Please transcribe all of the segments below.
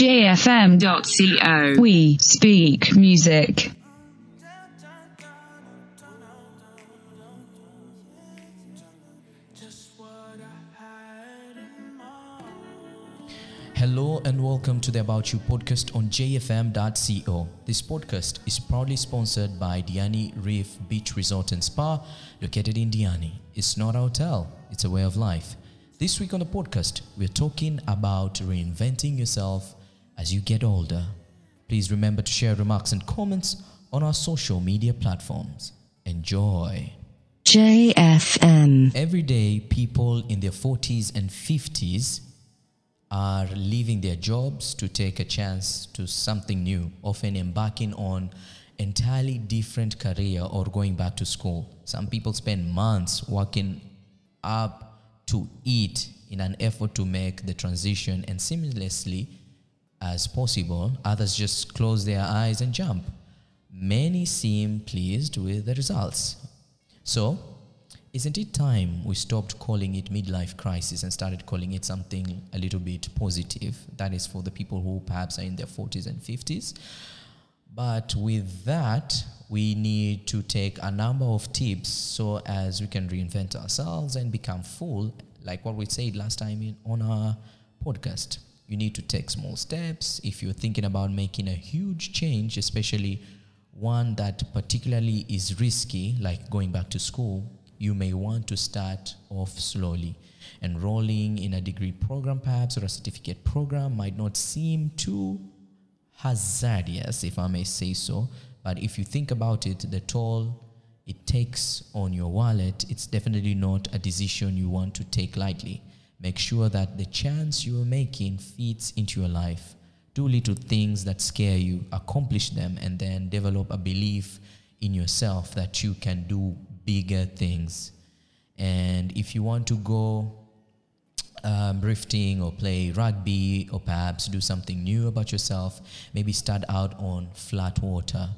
jfm.co. We speak music. Hello and welcome to the About You podcast on jfm.co. This podcast is proudly sponsored by Diani Reef Beach Resort and Spa, located in Diani. It's not a hotel, it's a way of life. This week on the podcast, we're talking about reinventing yourself as you get older. Please remember to share remarks and comments on our social media platforms. Enjoy. JFM. Every day, people in their 40s and 50s are leaving their jobs to take a chance to something new, often embarking on entirely different career or going back to school. Some people spend months working up to eat in an effort to make the transition and seamlessly as possible. Others just close their eyes and jump. Many seem pleased with the results. So, isn't it time we stopped calling it midlife crisis and started calling it something a little bit positive? That is for the people who perhaps are in their 40s and 50s. But with that, we need to take a number of tips so as we can reinvent ourselves and become full, like what we said last time in, on our podcast. You need to take small steps. If you're thinking about making a huge change, especially one that particularly is risky, like going back to school, you may want to start off slowly. Enrolling in a degree program, perhaps, or a certificate program might not seem too hazardous, if I may say so. But if you think about it, the toll it takes on your wallet, it's definitely not a decision you want to take lightly. Make sure that the chance you are making fits into your life. Do little things that scare you, accomplish them, and then develop a belief in yourself that you can do bigger things. And if you want to go um, or play rugby or perhaps do something new about yourself, maybe start out on flat water.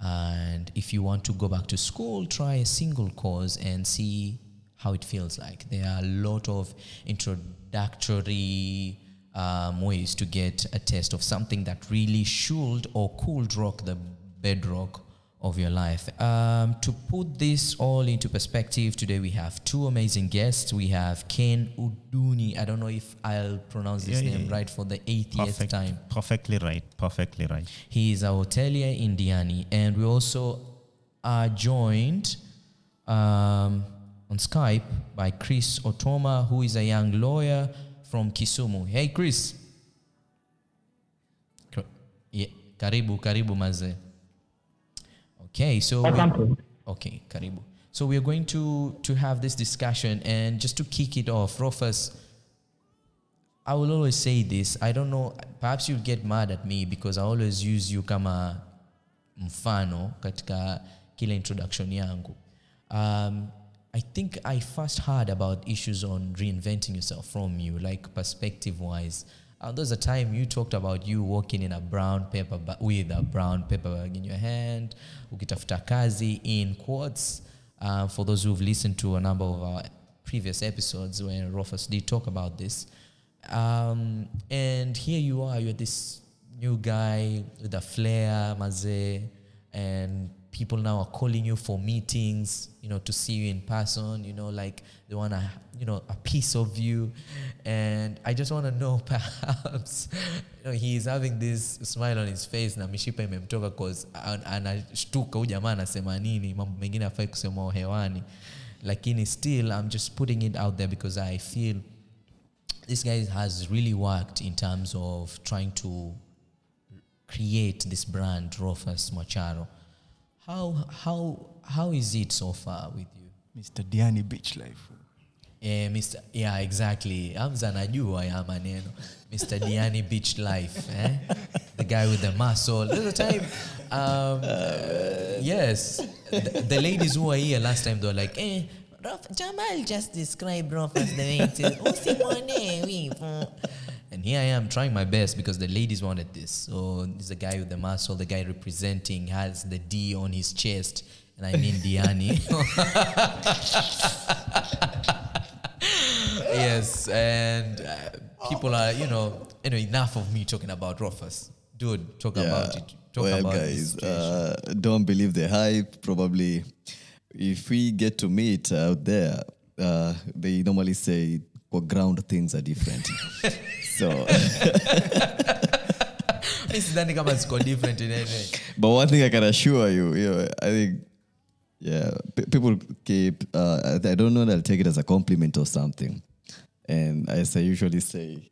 And if you want to go back to school, try a single course and see how it feels like. There are a lot of introductory um, ways to get a taste of something that really should or could rock the bedrock of your life. Um, to put this all into perspective, today we have two amazing guests. We have Ken Uduni. I don't know if I'll pronounce this Yeah, yeah, name yeah. right for the 80th Perfect, time. perfectly right. Perfectly right. He is a hotelier in Diani, and we also are joined um, on Skype by Chris Otoma, who is a young lawyer from Kisumu. Hey, Chris. Yeah, karibu, karibu maze. Okay, so we, okay, karibu. So we are going to to have this discussion, and just to kick it off, Rufus, I will always say this. I don't know, perhaps you'll get mad at me because I always use you kama mfano katika kila introduction yangu. Um, I think I first heard about issues on reinventing yourself from you, like perspective wise. Uh, was a time you talked about you walking in a brown paper ba- with a brown paper bag in your hand, ukitafuta kazi in quotes. Uh, for those who've listened to a number of our previous episodes where Rufus did talk about this, um, and here you are, you're this new guy with a flair, maze, and people now are calling you for meetings, you know, to see you in person, you know, like they want a, you know, a piece of you. And I just want to know perhaps, you know, he's having this smile on his face na mishipa imemtoka cause an- anashtuka huyu jamaa anasema nini, mambo mengine afai kusema hewani. Lakini still, I'm just putting it out there because I feel this guy has really worked in terms of trying to create this brand Rufus Macharo. How how how is it so far with you? Mr. Diani Beach Life. Eh, Mr. Yeah, exactly. Hamza anajua ya maneno. Mr. Diani Beach Life, eh? The guy with the muscle. There's a time, um, uh, yes, the, the ladies who were here last time, they were like, eh, Rof, Jamal just described Rof as the way it is. Usimwone wivu. And here I am trying my best because the ladies wanted this. So this is the guy with the muscle, the guy representing has the D on his chest. And I mean Diani. yes, and uh, people are, you know, anyway, enough of me talking about Rufus. Dude, talk about it. Talk well, about guys, uh, don't believe the hype. Probably, if we get to meet out there, uh, they normally say for ground things are different. so, This is kama ziko different in any. but one thing I can assure you, you know, I think, yeah, p- people keep. Uh, I I don't know. They'll take it as a compliment or something. And as I usually say,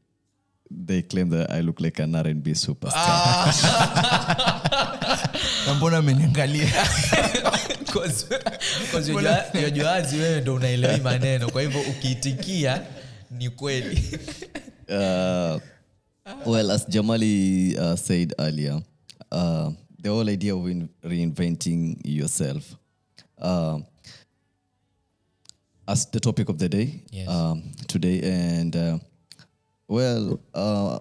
they claim that I look like an R&B superstar. Na mbona ameniangalia yajuazi wewe ndo unaelewi maneno. Kwa hivyo ukiitikia ni kweli. Uh, well, as Jamali uh, said earlier, uh, the whole idea of reinventing yourself, uh, as the topic of the day Yes. um, today, and uh, well, uh,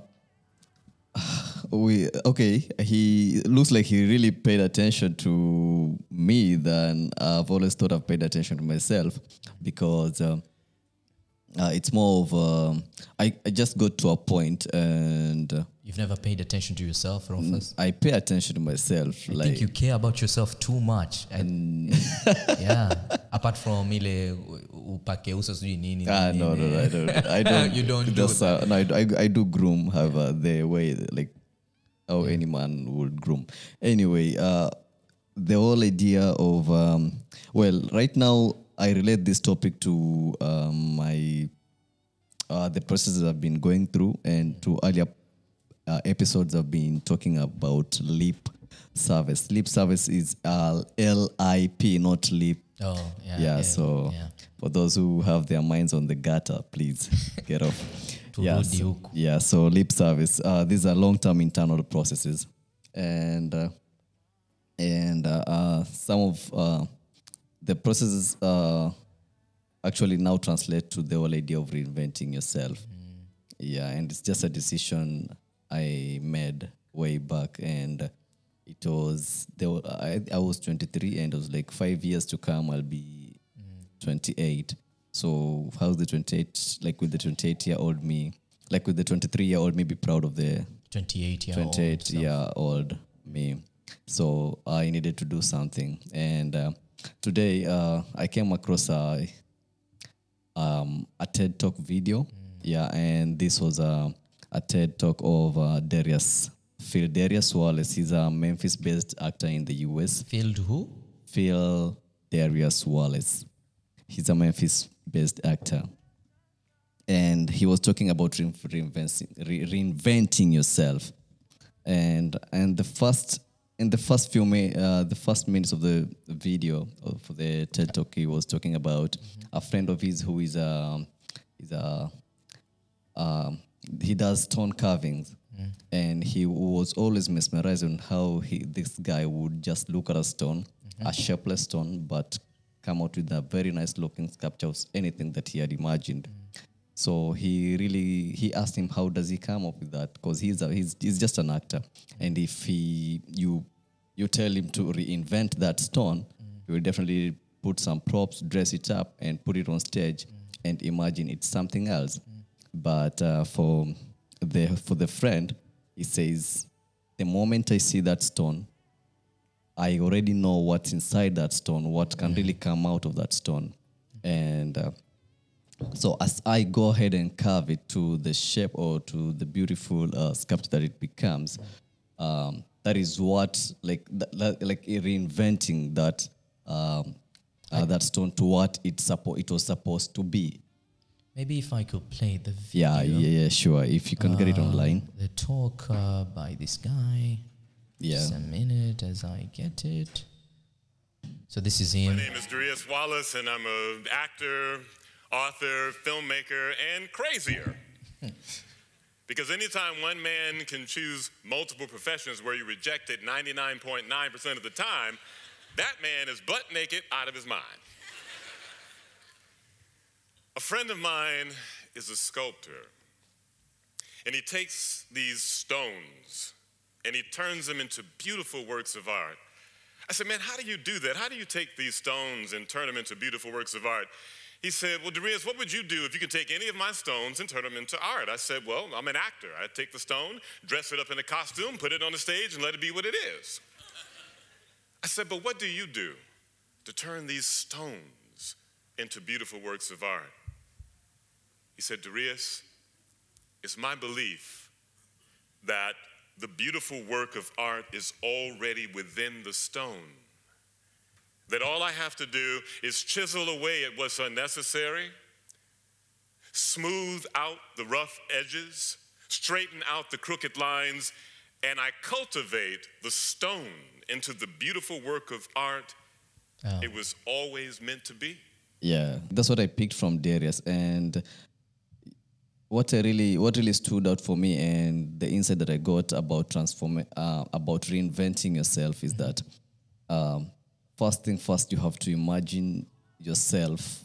we okay. He looks like he really paid attention to me than I've always thought I've paid attention to myself because. Uh, uh, it's more of um, I, I just got to a point and uh, you've never paid attention to yourself Rufus? I pay attention to myself. I like think you care about yourself too much. And yeah. Apart from ile upake uso sijui nini ah no no, no I don't I don't You don't do just, uh, no I, I, do groom however the way like how any man would groom. Anyway uh, the whole idea of um, well right now I relate this topic to um, my uh, the processes I've been going through and to earlier uh, episodes I've been talking about lip service. Lip service is uh, L I P, not lip. oh yeah, Yeah, yeah, so yeah. for those who have their minds on the gutter, please get off. yeah, so, yeah, so lip service. Uh, these are long-term internal processes, and uh, and uh, uh, some of uh, the processes uh, actually now translate to the whole idea of reinventing yourself. Yeah, and it's just a decision I made way back, and it was there. were- I, I was 23, and it was like five years to come. I'll be 28. So how's the 28? Like with the 28 year old me, like with the 23 year old me, be proud of the 28 year 28 year old me. So I needed to do something. And uh, today uh, I came across a, um, a TED Talk video. Yeah, and this was a, a TED Talk of uh, Darius, Phil Darius Wallace. He's a Memphis based actor in the US. Phil who? Phil Darius Wallace. He's a Memphis based actor. And he was talking about rein- reinventing, re- reinventing yourself. And and the first in the first few mi- uh, the first minutes of the video of the TED talk, he was talking about a friend of his who is a is a um, he does stone carvings, mm. and he was always mesmerized on how he this guy would just look at a stone, mm-hmm. a shapeless stone, but come out with a very nice looking sculpture of anything that he had imagined. Mm. So he really he asked him how does he come up with that? Because he's a, he's he's just an actor, mm. and if he you you tell him to reinvent that stone, he will definitely put some props, dress it up, and put it on stage, and imagine it's something else. But uh, for the for the friend, he says, the moment I see that stone, I already know what's inside that stone, what can really come out of that stone, and. Uh, so as I go ahead and carve it to the shape or to the beautiful uh, sculpture that it becomes, um, that is what like that- like reinventing that um, uh, that stone to what it suppo- it was supposed to be. Maybe if I could play the video. Yeah, yeah, yeah, sure. If you can get it online, The talk uh, by this guy. Yeah. Just a minute as I get it. So this is him. My name is Darius Wallace, and I'm an actor, author, filmmaker, and crazier. because anytime one man can choose multiple professions where you reject it 99.9% of the time, that man is butt naked out of his mind. A friend of mine is a sculptor, and he takes these stones and he turns them into beautiful works of art. I said, man, how do you do that? How do you take these stones and turn them into beautiful works of art? He said, Well, Darius, what would you do if you could take any of my stones and turn them into art? I said, Well, I'm an actor. I'd take the stone, dress it up in a costume, put it on the stage, and let it be what it is. I said, But what do you do to turn these stones into beautiful works of art? He said, Darius, it's my belief that the beautiful work of art is already within the stone. That all I have to do is chisel away at what's unnecessary, smooth out the rough edges, straighten out the crooked lines, and I cultivate the stone into the beautiful work of art Oh. it was always meant to be. Yeah, that's what I picked from Darius, and what I really, what really stood out for me, and the insight that I got about transform, uh, about reinventing yourself is that um, first thing first, you have to imagine yourself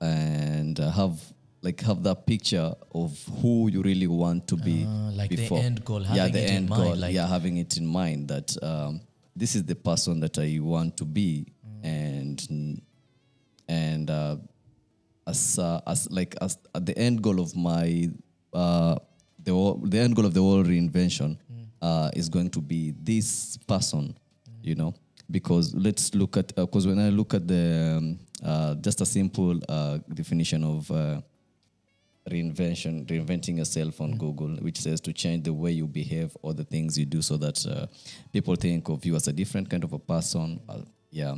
and uh, have like have that picture of who you really want to be Ah, like the before. end goal, yeah, having the it in end mind, goal. like- yeah, having it in mind that um, this is the person that I want to be, Mm. and and uh, as uh, as like as at the end goal of my uh, the whole- the end goal of the whole reinvention Mm. uh, is going to be this person, you know. Because let's look at because when I look at the um, uh, just a simple uh, definition of uh, reinvention, reinventing yourself on Google, which says to change the way you behave or the things you do so that uh, people think of you as a different kind of a person. Uh, yeah.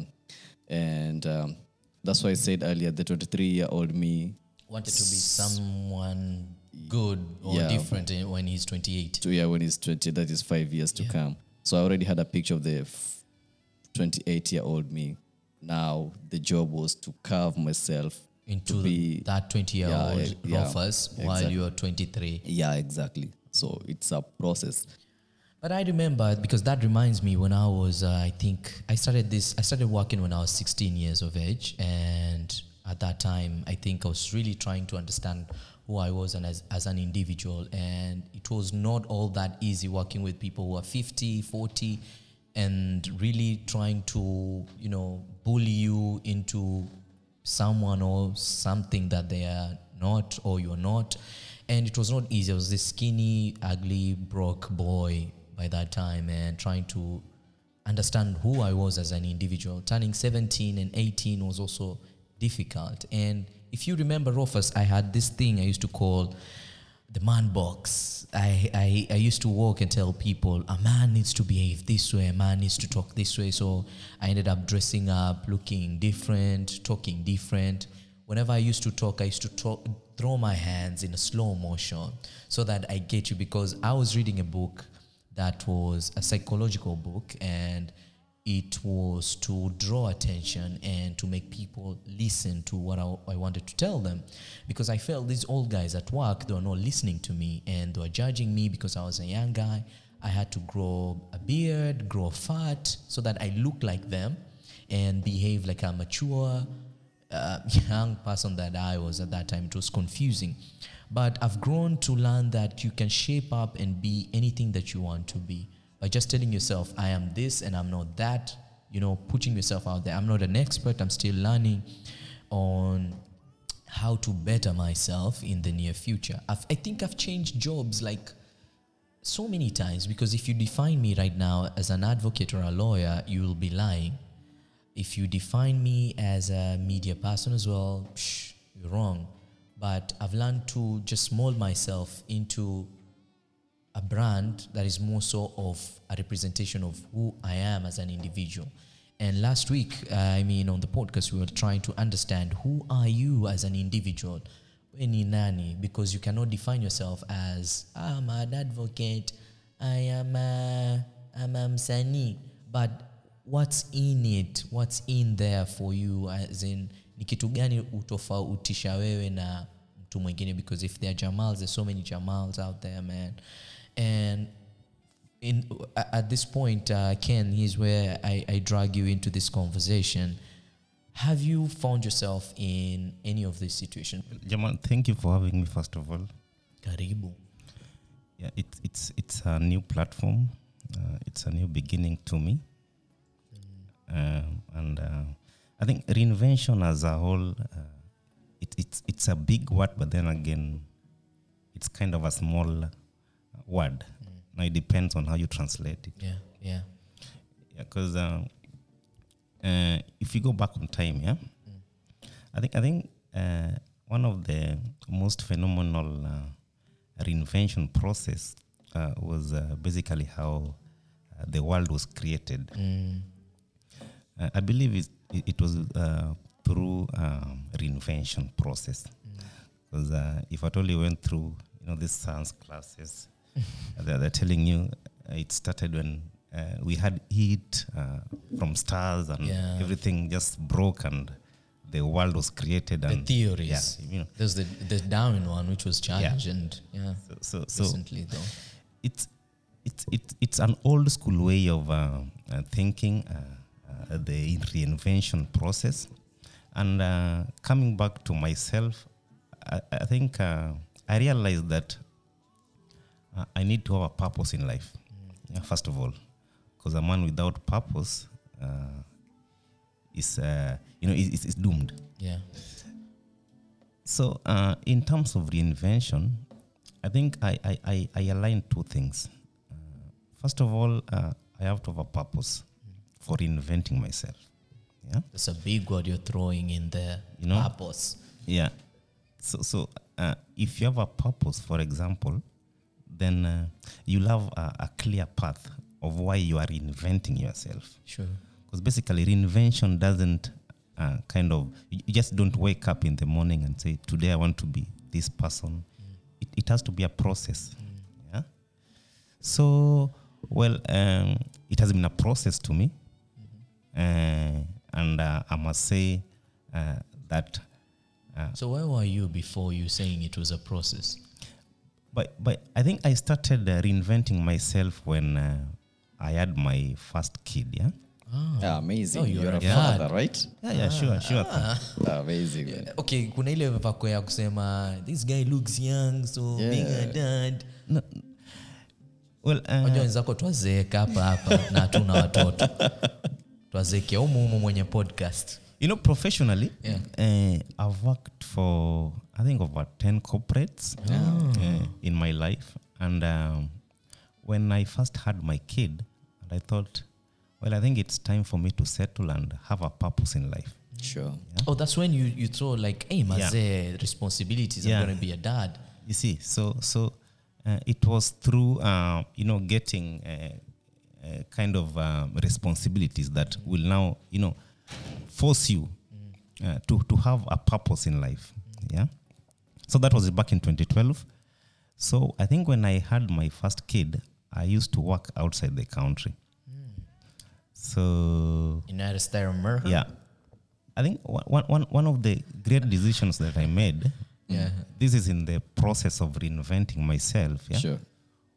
And um, that's why I said earlier the 23 year old me Wanted to be someone good or Yeah. different when he's 28. to yeah when he's 20 that is five years to come so i already had a picture of the 28 year old me now the job was to carve myself into be that 20 year Yeah, old yeah, Rufus while exactly. you're 23. yeah exactly so it's a process But I remember because that reminds me when I was, uh, I think I started this, I started working when I was 16 years of age. And at that time, I think I was really trying to understand who I was and as, as an individual. And it was not all that easy working with people who are 50, 40, and really trying to, you know, bully you into someone or something that they are not or you're not. And it was not easy. I was this skinny, ugly, broke boy by that time and trying to understand who I was as an individual. Turning 17 and 18 was also difficult. And if you remember, Rufus, I had this thing I used to call the man box. I, I, I used to walk and tell people a man needs to behave this way, a man needs to talk this way. So I ended up dressing up, looking different, talking different. Whenever I used to talk, I used to talk, throw my hands in a slow motion so that I get you because I was reading a book that was a psychological book and it was to draw attention and to make people listen to what I, I wanted to tell them because I felt these old guys at work they were not listening to me and they were judging me because I was a young guy I had to grow a beard grow fat so that I look like them and behave like a mature uh, young person that I was at that time. It was confusing. But I've grown to learn that you can shape up and be anything that you want to be by just telling yourself, I am this and I'm not that, you know, putting yourself out there. I'm not an expert, I'm still learning on how to better myself in the near future. I've, I think I've changed jobs like so many times because if you define me right now as an advocate or a lawyer, you will be lying if you define me as a media person as well, psh, you're wrong. But I've learned to just mold myself into a brand that is more so of a representation of who I am as an individual. And last week, uh, I mean, on the podcast, we were trying to understand who are you as an individual. Ni nani? Because you cannot define yourself as I'm an advocate, I am a, I'm a msanii. But what's in it what's in there for you as in ni kitu gani utofautisha wewe na mtu mwingine because if there are jamals there's so many jamals out there man. And in at this point uh, ken here's where I, I drag you into this conversation. Have you found yourself in any of these situations? Jamal, thank you for having me, first of all. karibu. Yeah, it's it's it's a new platform. Uh, it's a new beginning to me, um, and uh, I think reinvention as a whole, uh, it, it's it's a big word, but then again, it's kind of a small word. Now it depends on how you translate it. Yeah, yeah. Yeah, because uh, uh, if you go back on time, yeah, I think I think uh, one of the most phenomenal uh, reinvention process uh, was uh, basically how uh, the world was created. Uh, I believe it, it, it was uh, through um, reinvention process. Because uh, if at all you went through, you know, these science classes, they're, they're telling you uh, it started when uh, we had heat uh, from stars and Yeah. everything just broke and the world was created. The and theories. Yeah, you know, There's the the Darwin one, which was challenged, and yeah, so, so, so recently though. it's it's it's it's an old school way of uh, uh, thinking uh, uh, the reinvention process and uh, coming back to myself i, I think uh, i realized that uh, i need to have a purpose in life. Yeah, first of all. Because a man without purpose uh, is uh, you know is, is doomed. Yeah, so, in terms of reinvention, I think I, I, I, I align two things. First of all, I have to have a purpose for reinventing myself. Yeah. that's a big word you're throwing in there. You know? purpose. Yeah. So, so uh, if you have a purpose, for example, then uh, you'll have a, a clear path of why you are reinventing yourself. Sure. Because basically, reinvention doesn't uh, kind of, you you just don't wake up in the morning and say, Today I want to be this person. It, it has to be a process. Yeah. So, well, um, it has been a process to me. Uh, and uh, I must say uh, that, So where were you before you saying it was a process? but, but I think I started uh, reinventing myself when uh, I had my first kid. Yeah. Ah, amazing. Oh, you're you're, a a dad. father, right? Yeah, yeah, sure, sure. Amazing. man. Okay, kuna ile vako ya kusema this guy looks young so being a dad. Well, uh, wenzako twazeeka hapa hapa na hatuna watoto. Twazeekea humu humu mwenye podcast. You know, professionally, Yeah. uh, I've worked for I think over ten corporates uh, in my life, and um, when I first had my kid, and I thought, well, I think it's time for me to settle and have a purpose in life. Sure. Oh, that's when you you throw like, hey, mazee, responsibilities. Yeah. I'm gonna be a dad. You see, so so uh, it was through uh, you know getting uh, uh, kind of um, responsibilities that will now you know force you uh, to to have a purpose in life. Yeah. So that was back in 2012. So I think when I had my first kid, I used to work outside the country. So United States of America. yeah, I think one, one- one, one of the great decisions that I made. Yeah. This is in the process of reinventing myself. Yeah. Sure.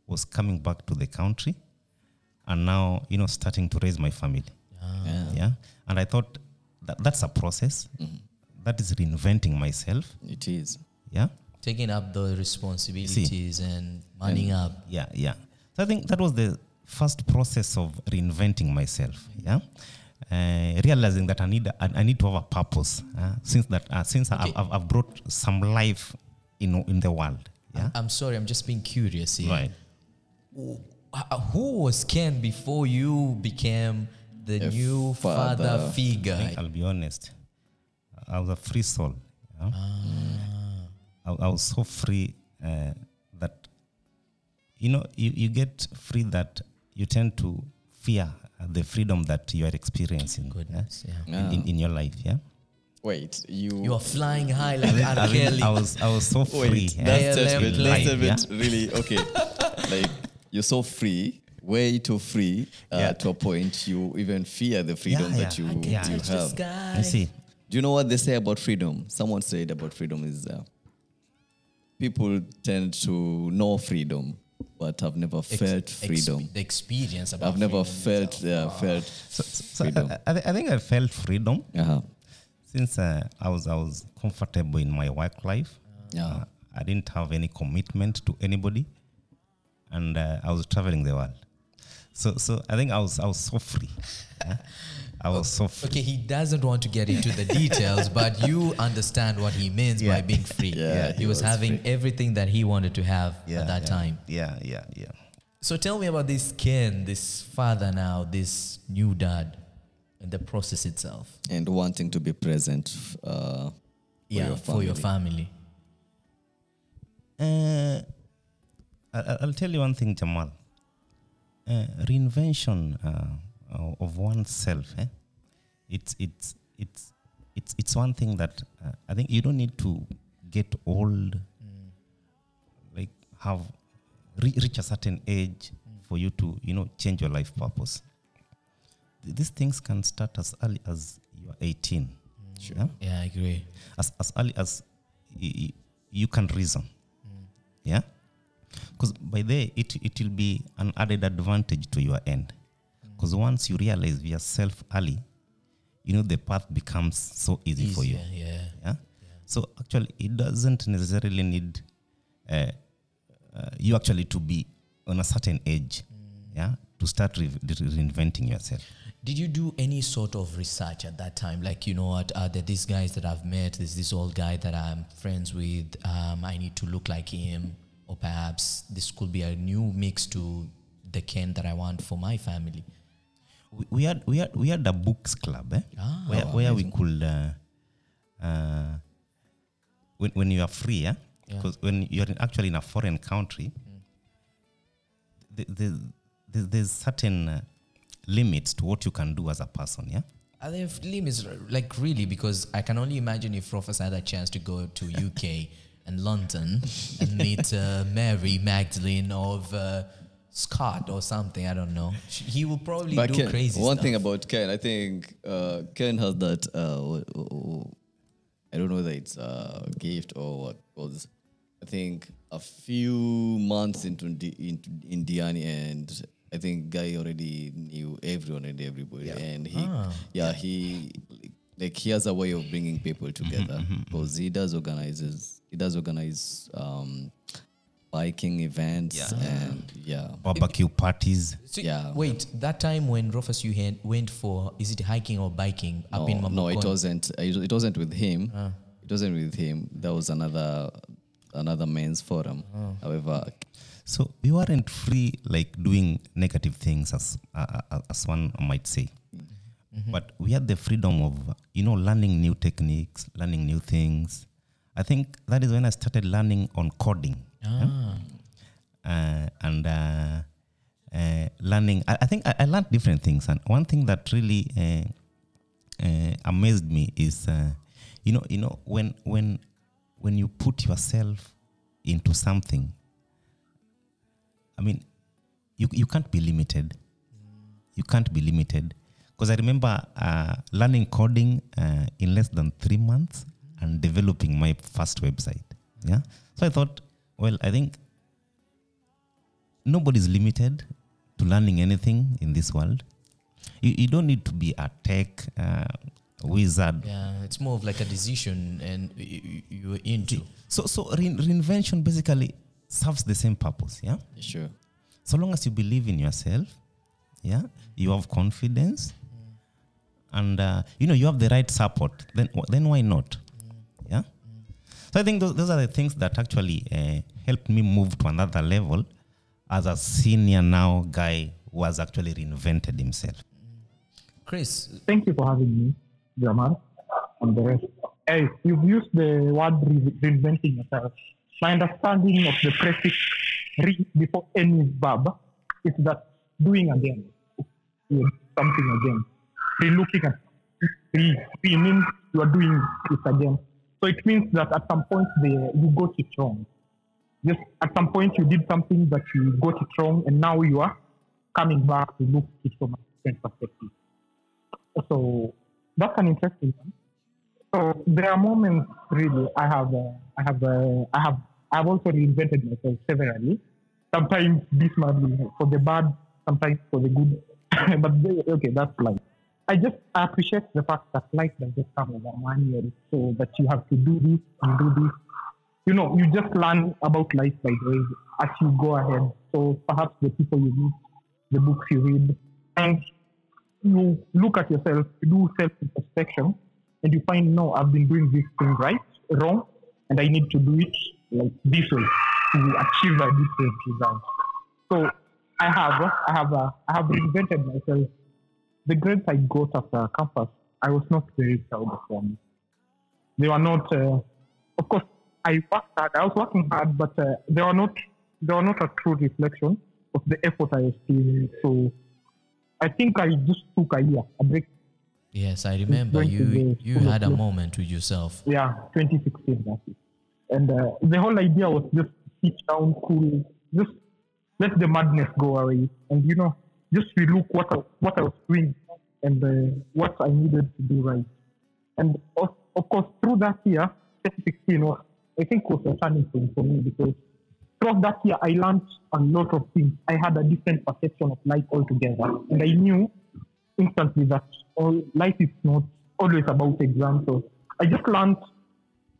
Was coming back to the country, and now you know starting to raise my family. Yeah. Yeah. And I thought that that's a process. That is reinventing myself. It is. Yeah. Taking up the responsibilities and manning up. Yeah, yeah. So I think that was the first process of reinventing myself. Yeah, uh, realizing that I need I, I need to have a purpose. Uh, since that uh, since Okay. I've, I've, I've brought some life in in the world. Yeah, I'm sorry, I'm just being curious here. right. Who- Who was Ken before you became the A new father, father. I figure? think I'll be honest. I was a free soul. Yeah? I, I was so free uh, that you know you, you get free that you tend to fear uh, the freedom that you are experiencing. Goodness, yeah. in, in, in your life, yeah. Wait, you. You are flying high like R. I, mean, Kelly. I was I was so free. Wait, yeah. that's ALM statement. plane. That statement really okay. like you're so free, way too free uh, Yeah. to a point you even fear the freedom Yeah, that you, I you have. You see, Do you know what they say about freedom? Someone said about freedom is uh, people tend to know freedom, but have never Ex- felt exp- freedom. the experience about I've never felt uh, felt so, so freedom. I, I, I think I felt freedom uh-huh. since uh, I was I was comfortable in my work life. Yeah. Uh, I didn't have any commitment to anybody, and uh, I was traveling the world. So so I think I was I was so free. yeah. I was so free. Okay, he doesn't want to get into the details, but you understand what he means by being free. Yeah, he, he was, was having everything that he wanted to have Yeah, at that yeah, time. Yeah, yeah, yeah. So tell me about this Ken, this father now, this new dad, and the process itself. and wanting to be present uh, for yeah, your for your family. family. Uh, I- I'll tell you one thing, Jamal. Uh, reinvention uh, of oneself, eh? it's it's it's it's it's one thing that uh, I think you don't need to get old, like have re- reach a certain age for you to you know change your life purpose. Th- These things can start as early as you are 18. Sure. Yeah, I agree. As, as early as y- y- you can reason. Yeah? Because by there, it, it will be an added advantage to your end. Because once you realize yourself early, you know, the path becomes so easy for you. Easier, yeah. Yeah? So actually, it doesn't necessarily need uh, uh, you actually to be on a certain age, yeah, to start re- reinventing yourself. Did you do any sort of research at that time? Like, you know what, uh, there are these guys that I've met, there's this old guy that I'm friends with, um, I need to look like him, or perhaps this could be a new mix to the Ken that I want for my family. we, we had we had we had a books club eh? Ah, where, where we could uh, uh, when, when you are free yeah because when you're actually in a foreign country the, the, the, there's certain uh, limits to what you can do as a person yeah Are there limits, like really? Because I can only imagine if Rufus had a chance to go to UK and London and meet uh, Mary Magdalene of uh, Scott or something. I don't know. He will probably But do Ken, crazy one stuff. thing about Ken, I think uh, Ken has that. Uh, w- w- I don't know whether it's a gift or what. Was I think a few months into Di- into Indiani, and I think Guy already knew everyone and everybody, and he, yeah, he like he has a way of bringing people together because he does organizes he does organize um, biking events and yeah. barbecue parties So, Yeah. Wait, that time when Rufus you had, went for is it hiking or biking up in no, no, it wasn't. It it wasn't with him. It wasn't with him. There was another another men's forum. However, so we weren't free like doing negative things as uh, uh, as one might say but we had the freedom of you know learning new techniques learning new things i think that is when i started learning on coding yeah? uh, and uh, uh, learning I, I think I, I learned different things and one thing that really uh, uh, amazed me is uh, you know you know when when when you put yourself into something I mean, you, you can't be limited. You can't be limited. Because I remember uh, learning coding uh, in less than three months and developing my first website. Yeah. So I thought, well, I think nobody's limited to learning anything in this world. You, you don't need to be a tech uh, wizard Yeah, it's more of like a decision and you're into. So, so rein- reinvention basically serves the same purpose. Yeah. sure. so long as you believe in yourself yeah you have confidence and uh, you know you have the right support then then why not so i think those, those are the things that actually uh, helped me move to another level as a senior now guy who has actually reinvented himself Chris, Thank you for having me, Jamal, and the rest. Hey, you've used the word re- reinventing yourself. My understanding of the prefix re before any verb is that doing again. You're something again. Re-looking at re, re means you are doing it again. So it means that at some point you got it wrong. Just at some point you did something that you got it wrong, and now you are coming back to look at it from a different perspective. So that's an interesting one. So there are moments really I have uh, I have uh, I have I've also reinvented myself severally. Sometimes this might be for the bad, sometimes for the good. but okay, that's life. I just appreciate the fact that life does just come with a manual, so that you have to do this and do this. You know, you just learn about life by the way as you go ahead. So perhaps the people you meet the books you read, and you look at yourself, you do self introspection, and you find, no, I've been doing this thing right, wrong, and I need to do it like this way to achieve a different result. So I have, I have, uh, I have reinvented myself. The grades I got after campus, I was not very proud of them. They were not, uh, of course, I worked hard. I was working hard, but uh, they were not, they were not a true reflection of the effort I was giving. So I think I just took a year, a break. Yes, I remember you. You had a moment with yourself. Yeah, 2016. And uh, the whole idea was just sit down, cool, just let the madness go away, and you know, just relook what I, what I was doing and uh, what I needed to do right. And of, of course, through that year, 2016 was, I think, was a turning point for me because throughout that year, I learned a lot of things. I had a different perception of life altogether, and I knew instantly that all life is not always about exams. So I just learned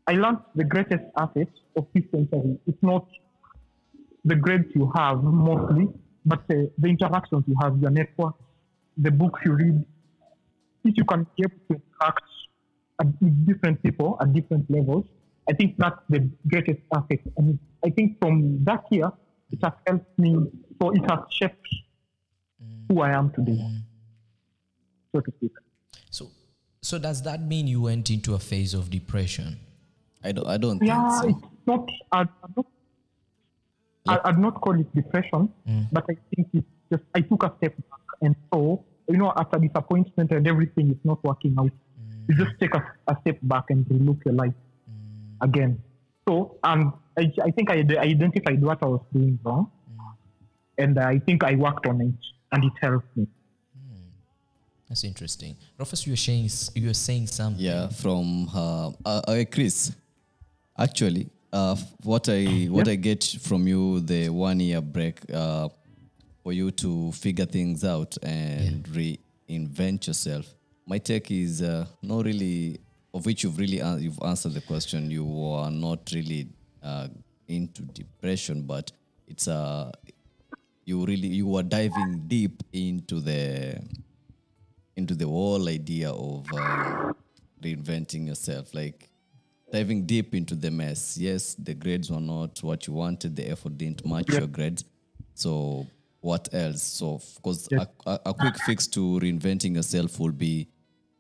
I learned the greatest asset of this century. It's not the grades you have mostly, but uh, the interactions you have, your network, the books you read. If you can be able to interact at- with different people at different levels, I think that's the greatest asset. And I think from that year, it has helped me, so it has shaped who I am today, so to speak. So, so does that mean you went into a phase of depression? I don't. I don't Yeah, think it's not. I'd, I'd not. I- I'd not call it depression, but I think it's just I took a step back, and so you know, after disappointment and everything is not working out, you just take a, a step back and you look your life again. So, and I, I think I ide- identified what I was doing wrong, and I think I worked on it, and it helped me. That's interesting. Rufus, you were saying you were saying something. Yeah, from uh, uh, uh, Chris. Actually, uh, what I what I get from you the one year break uh, for you to figure things out and reinvent yourself. My take is uh, not really of which you've really you've answered the question. You are not really uh, into depression, but it's uh, you really you are diving deep into the into the whole idea of uh, reinventing yourself, like diving deep into the mess. Yes, the grades were not what you wanted, the effort didn't match your grades. So, what else? So, of course, a, a, a quick fix to reinventing yourself will be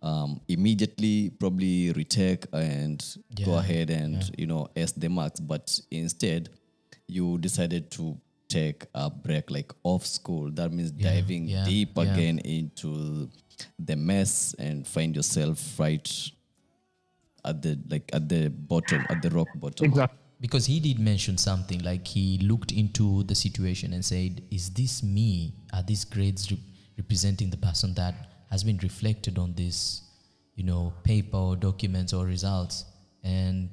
um, immediately probably retake and go ahead and you know ace the marks. But instead, you decided to take a break, like off school. That means diving yeah, deep yeah. again into the mess and find yourself right at the like at the bottom, at the rock bottom. Exactly. because he did mention something like he looked into the situation and said is this me? Are these grades re- representing the person that has been reflected on this you know paper or documents or results? And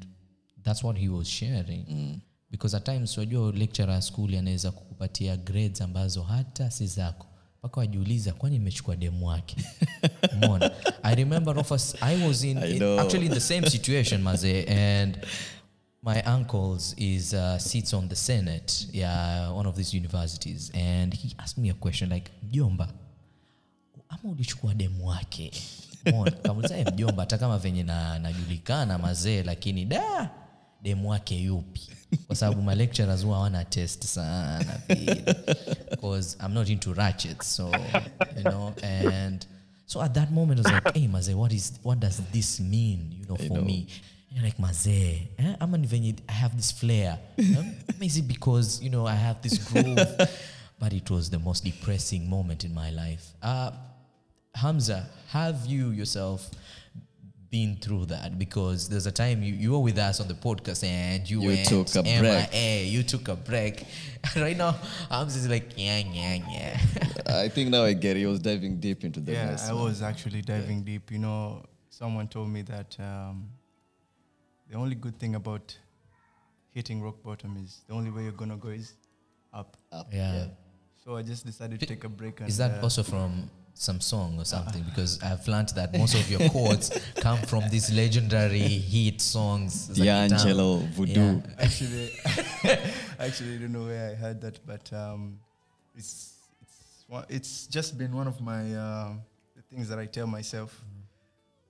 that's what he was sharing. Mm. Because at times wajua lecturer school anaweza kukupatia grades ambazo hata si zako mpaka wajiuliza kwani imechukua demu wake? Mona i remember Rufus, i was in, I in actually in the same situation maze and my uncle's is uh, sits on the senate yeah one of these universities and he asked me a question like mjomba ama ulichukua demu wake? Kamuliza "Eh, mjomba hata kama venye na, najulikana mazee lakini da demu wake yupi kwa sababu ma lecturers huwa hawana test sana because i'm not into ratchets so you know and so at that moment i was like hey mazee what is what does this mean you know for me? And you're like mazee eh? ama ni venye i have this flair. Um, is it because you know i have this groove but it was the most depressing moment in my life. Uh, Hamza, have you yourself been through that? Because there's a time you, you were with us on the podcast and you, You went took a break. MIA, you took a break. right now, Hamza is like, yeah, yeah, yeah. I think now I get it. He was diving deep into the yeah, mess. I man. was actually diving deep. You know, someone told me that um, the only good thing about hitting rock bottom is the only way you're gonna go is up. Up, Yeah. So I just decided to take a break. And, Is that uh, also from some song or something? Because I've learned that most of your chords come from these legendary hit songs. za D'Angelo, kitambo. Voodoo. Yeah. actually, actually, I don't know where I heard that, but um, it's it's it's just been one of my uh, the things that I tell myself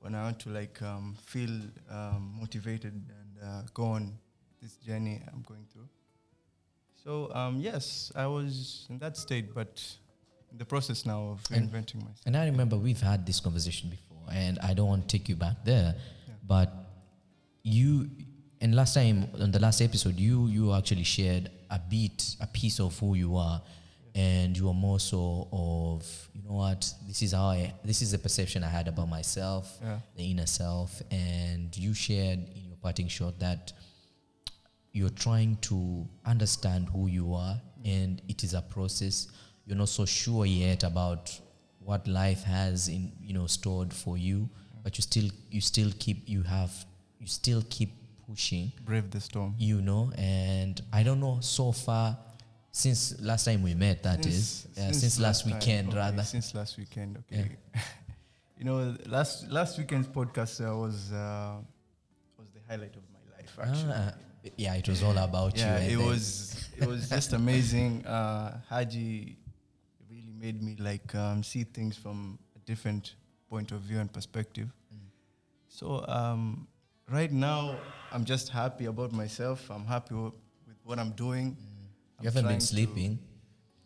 when I want to like um, feel um, motivated and uh, go on this journey I'm going through. So um, yes, I was in that state, but in the process now of And- reinventing myself. And I remember we've had this conversation before, and I don't want to take you back there, but you and last time on the last episode, you you actually shared a bit, a piece of who you are, and you are more so of you know what this is how I this is the perception I had about myself, Yeah. the inner self, and you shared in your parting shot that you're trying to understand who you are mm. and it is a process you're not so sure yet about what life has in you know stored for you but you still you still keep you have you still keep pushing Brave the storm. you know and i don't know so far since last time we met That is, uh, since, last time, weekend okay, rather Since last weekend, okay. you know, last last weekend's podcast uh, was uh, was the highlight of my life. Actually, Ah, yeah it was all about you yeah, and it was it was just amazing. Uh, Haji made me like um, see things from a different point of view and perspective. Mm. So um, right now, I'm just happy about myself. I'm happy w- with what I'm doing. I'm Mm. you haven't been sleeping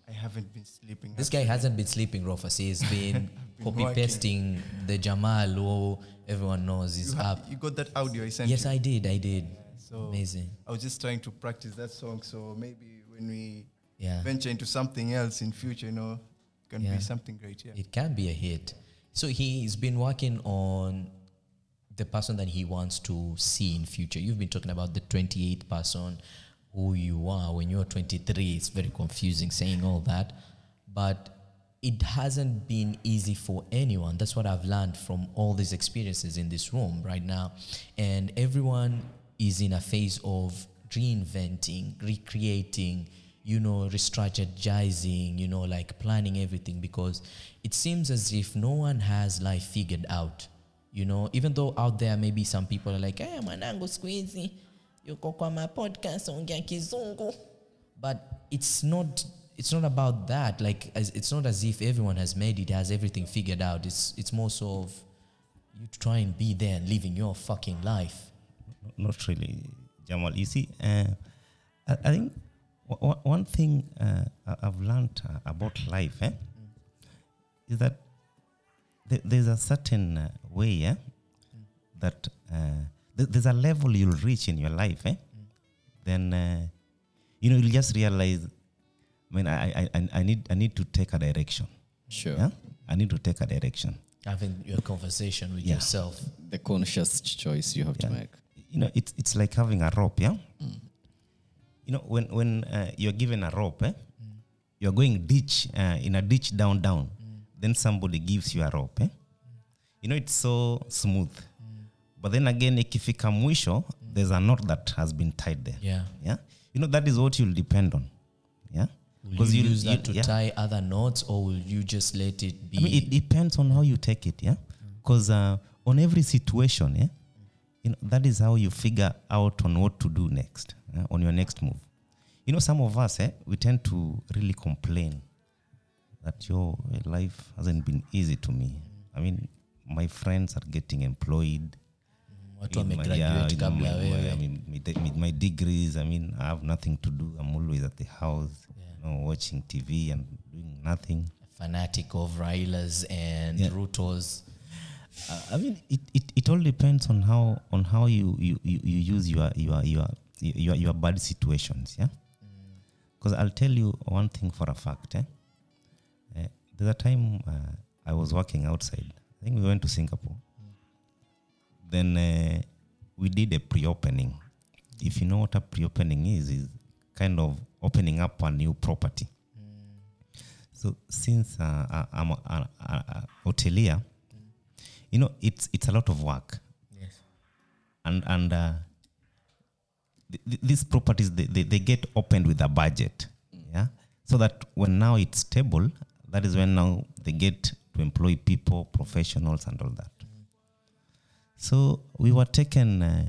I haven't been sleeping. This guy hasn't been sleeping, Rufus. He's been been copy pasting the Jamal who everyone knows is ha- up. you got that audio I sent Yes, you? I did. I did. So Amazing. I was just trying to practice that song. So maybe when we Yeah. venture into something else in future, you know, can Yeah. be something great. Yeah. It can be a hit. So he's been working on the person that he wants to see in future. You've been talking about the 28th person, who you are when you're 23. It's very confusing saying all that, but it hasn't been easy for anyone. That's what I've learned from all these experiences in this room right now, and everyone is in a phase of reinventing, recreating, you know, re-strategizing, you know, like planning everything because it seems as if no one has life figured out. You know, even though out there maybe some people are like, eh, mwanangu hizi yuko kwa my podcast ongea kizungu. But it's not it's not about that. Like it's not as if everyone has made it, has everything figured out. It's it's more so of you try and be there and living your fucking life. not really, Jamal. You see, uh, I, I think w- w- one thing uh, I- I've learned uh, about life eh, is that th- there's a certain uh, way eh, that uh, th- there's a level you'll reach in your life. Eh, Then uh, you know you'll just realize. I mean, I, I, I- I need I need to take a direction. Sure. Yeah, I need to take a direction. Having your conversation with Yeah. yourself. The conscious choice you have to make. you know it's it's like having a rope yeah you know when when uh, you're given a rope eh, you're going ditch uh, in a ditch down down then somebody gives you a rope eh? you know it's so smooth but then again ikifika mwisho there's a knot that has been tied there Yeah. yeah you know that is what you'll depend on yeah Will you use that to yeah. tie other knots or will you just let it be? I mean, it depends on how you take it, yeah. Because uh, on every situation, yeah, you know that is how you figure out on what to do next uh, on your next move. You know, some of us, eh, we tend to really complain that your life hasn't been easy to me. I mean, my friends are getting employed. Watu my- wamegraduate kabla my- my- wewe. I mean, with, the- my degrees, I mean, I have nothing to do. I'm always at the house, you know, watching TV and doing nothing. fanatic of Railas and Yeah. Rutos. I mean, it, it, it all depends on how on how you you, you, you use your your your your, your bad situations, yeah. Because I'll tell you one thing for a fact. Eh? Uh, there's a time uh, I was working outside. I think we went to Singapore. Then uh, we did a pre-opening. If you know what a pre-opening is, is kind of opening up a new property. So since uh, I- I'm a, a, a, a hotelier, you know, it's it's a lot of work. Yes. And and uh, th- th- these properties they, they, they get opened with a budget, yeah. So that when now it's stable, that is when now they get to employ people, professionals, and all that. So we were taken. Uh,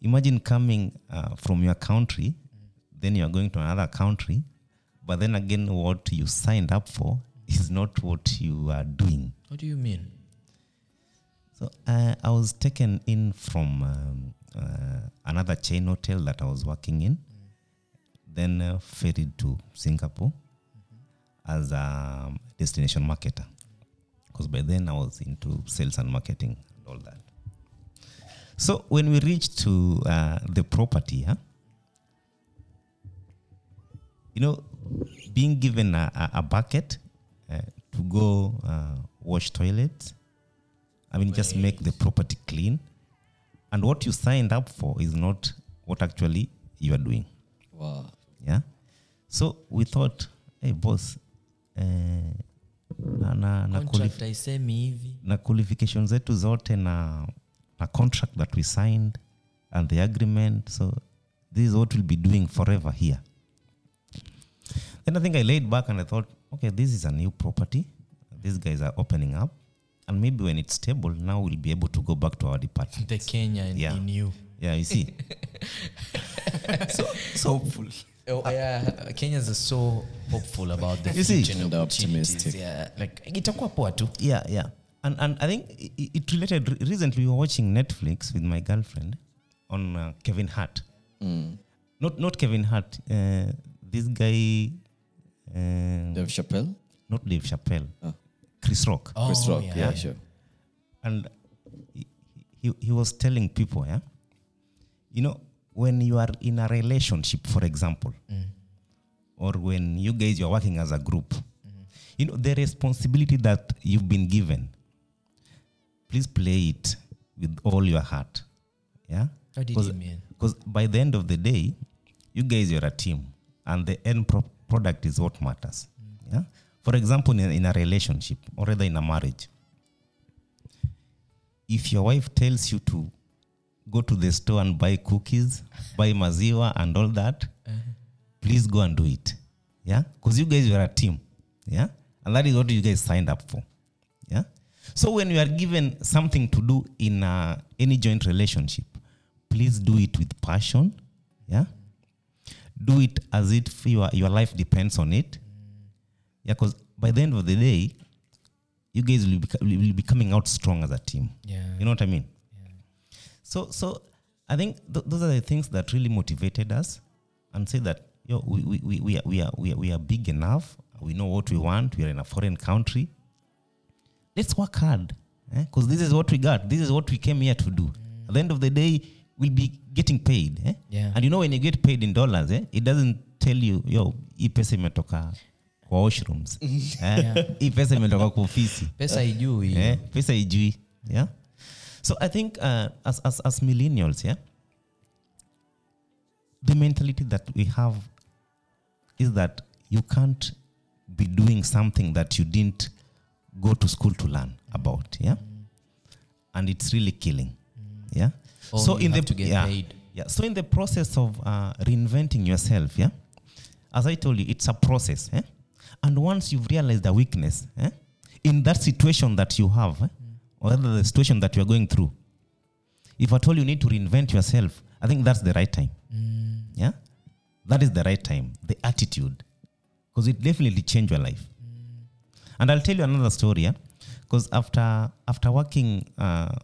imagine coming uh, from your country, then you are going to another country, but then again, what you signed up for is not what you are doing. What do you mean? So uh, I was taken in from um, uh, another chain hotel that I was working in, then uh, ferried to Singapore as a destination marketer. Because by then I was into sales and marketing and all that. So when we reached to uh, the property, huh, you know, being given a, a, a bucket uh, to go uh, wash toilets, I mean, just make the property clean. And what you signed up for is not what actually you are doing. Wow. Yeah. So we thought, hey, boss, eh, na, na, na, Contract qualif- haisemi hivi. na qualifications zetu zote na, na contract that we signed and the agreement. So this is what we'll be doing forever here. Then I think I laid back and I thought, okay, this is a new property. These guys are opening up. And maybe when it's stable, now we'll be able to go back to our department. The Kenya in, Yeah. in you. Yeah, you see. so, so hopeful. Oh, yeah, Kenyans are so hopeful about the You future and And optimistic. Yeah, like itakuwa poa tu. Yeah, yeah. And and I think i- i- it related recently we were watching Netflix with my girlfriend on uh, Kevin Hart. Not not Kevin Hart. Uh, this guy, uh, Dave Chappelle? not Dave Chappelle, Oh. Chris Rock. Oh, Chris Rock. yeah. Yeah, sure. and he, he, he was telling people, yeah, you know, when you are in a relationship, for example, mm. or when you guys you're working as a group, mm-hmm. you know, the responsibility that you've been given, please play it with all your heart, yeah. What did he mean? Because by the end of the day, you guys you're a team, and the end pro- product is what matters. Mm. Yeah. For example, in a, in a relationship or rather in a marriage, if your wife tells you to go to the store and buy cookies, buy maziwa and all that, please go and do it. Yeah? Because you guys are a team. Yeah? And that is what you guys signed up for. Yeah? So when you are given something to do in uh, any joint relationship, please do it with passion. Yeah? Do it as if your, your life depends on it. Yeah, because by the end of the day, you guys will be, will be coming out strong as a team. Yeah. You know what I mean? Yeah. So, so I think th- those are the things that really motivated us and say that yo, we, we, we, we, are, we, are, we, are, we are big enough. We know what we want. We are in a foreign country. Let's work hard because this is what we got. This is what we came here to do. At the end of the day, we'll be getting paid. Eh? Yeah. And you know, when you get paid in dollars, eh, it doesn't tell you, yo, hii pesa imetoka kwa washrooms. eh? Hii pesa imetoka kwa ofisi. Pesa haijui. Eh, pesa ijui yeah so i think uh, as, as, as millennials yeah the mentality that we have is that you can't be doing something that you didn't go to school to learn about yeah and it's really killing yeah Or so in the yeah, paid. yeah so in the process of uh, reinventing yourself yeah as i told you it's a process eh? And once you've realized the weakness eh? in that situation that you have eh? or rather the situation that you're going through if at all you need to reinvent yourself i think that's the right time. Yeah? That is the right time the attitude. Because it definitely change your life. And i'll tell you another story because after after working uh,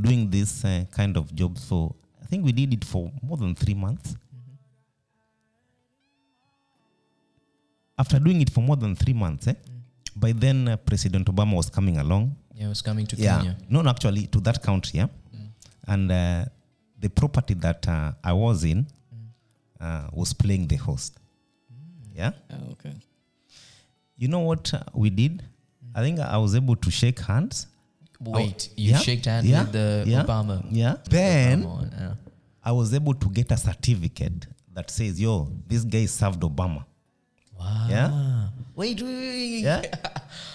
doing this uh, kind of job for i think we did it for more than three months after doing it for more than three months eh, by then uh, president obama was coming along Yeah, I was coming to yeah. Kenya. No, no, actually, to that country, yeah. And uh, the property that uh, I was in uh, was playing the host. Yeah. Ah, okay. You know what uh, we did? I think I was able to shake hands. Wait, you Yeah, shake hands yeah, with the yeah, Obama. Yeah. Then Obama. I was able to get a certificate that says, "Yo, this guy served Obama." Wow. Yeah. Wait, wait, wait. Yeah.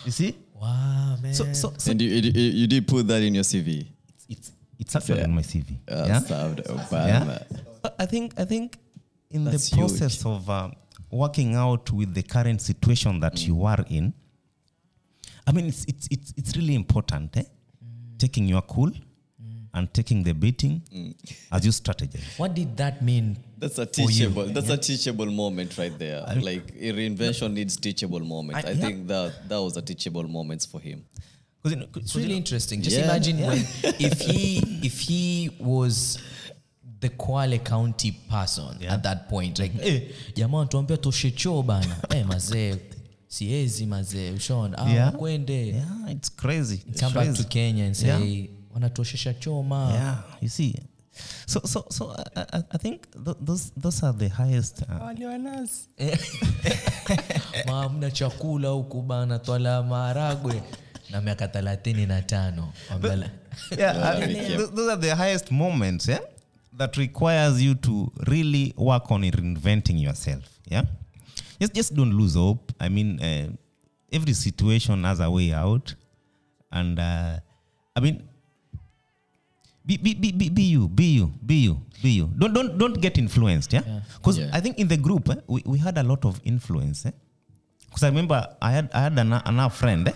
you see? Wow, man. So, so, so And you, you, you you did put that in your CV? it's it's actually Yeah. on my CV. Uh, yeah. served Obama. Yeah. I think I think in That's the process of um, working out with the current situation that you are in, I mean it's it's it's, it's really important, eh? Taking your cool, and taking the beating Mm. as you strategize. What did that mean? That's a teachable. That's a teachable moment right there. like reinvention no, needs teachable moment. I- I, yeah. that that was a teachable moments for him. 'Cause, you know, It's you really know, interesting. Just Yeah. imagine when if he if he was the Kwale County person Yeah. at that point, like eh, jamaa tuambia toshe choo bana, eh mazee, siezi mazee, ushaona, ah, Yeah. kwende yeah, it's crazy. It's come back to Kenya and say wanatoshesha choma. Yeah, you see. So, so, so I, I, I think th- those those are the highest. Uh, chakula huku bana, twala maharagwe na miaka thelathini na tano those are the highest moments. Yeah, that requires you to really work on reinventing yourself. Yeah, just just don't lose hope. I mean, uh, every situation has a way out, and uh, I mean. Be, be, be, be, be you, be you, be you, be you. Don't don't don't get influenced, yeah. Because Yeah. I think in the group eh, we, we had a lot of influence. Because I remember I had I had an, another friend eh,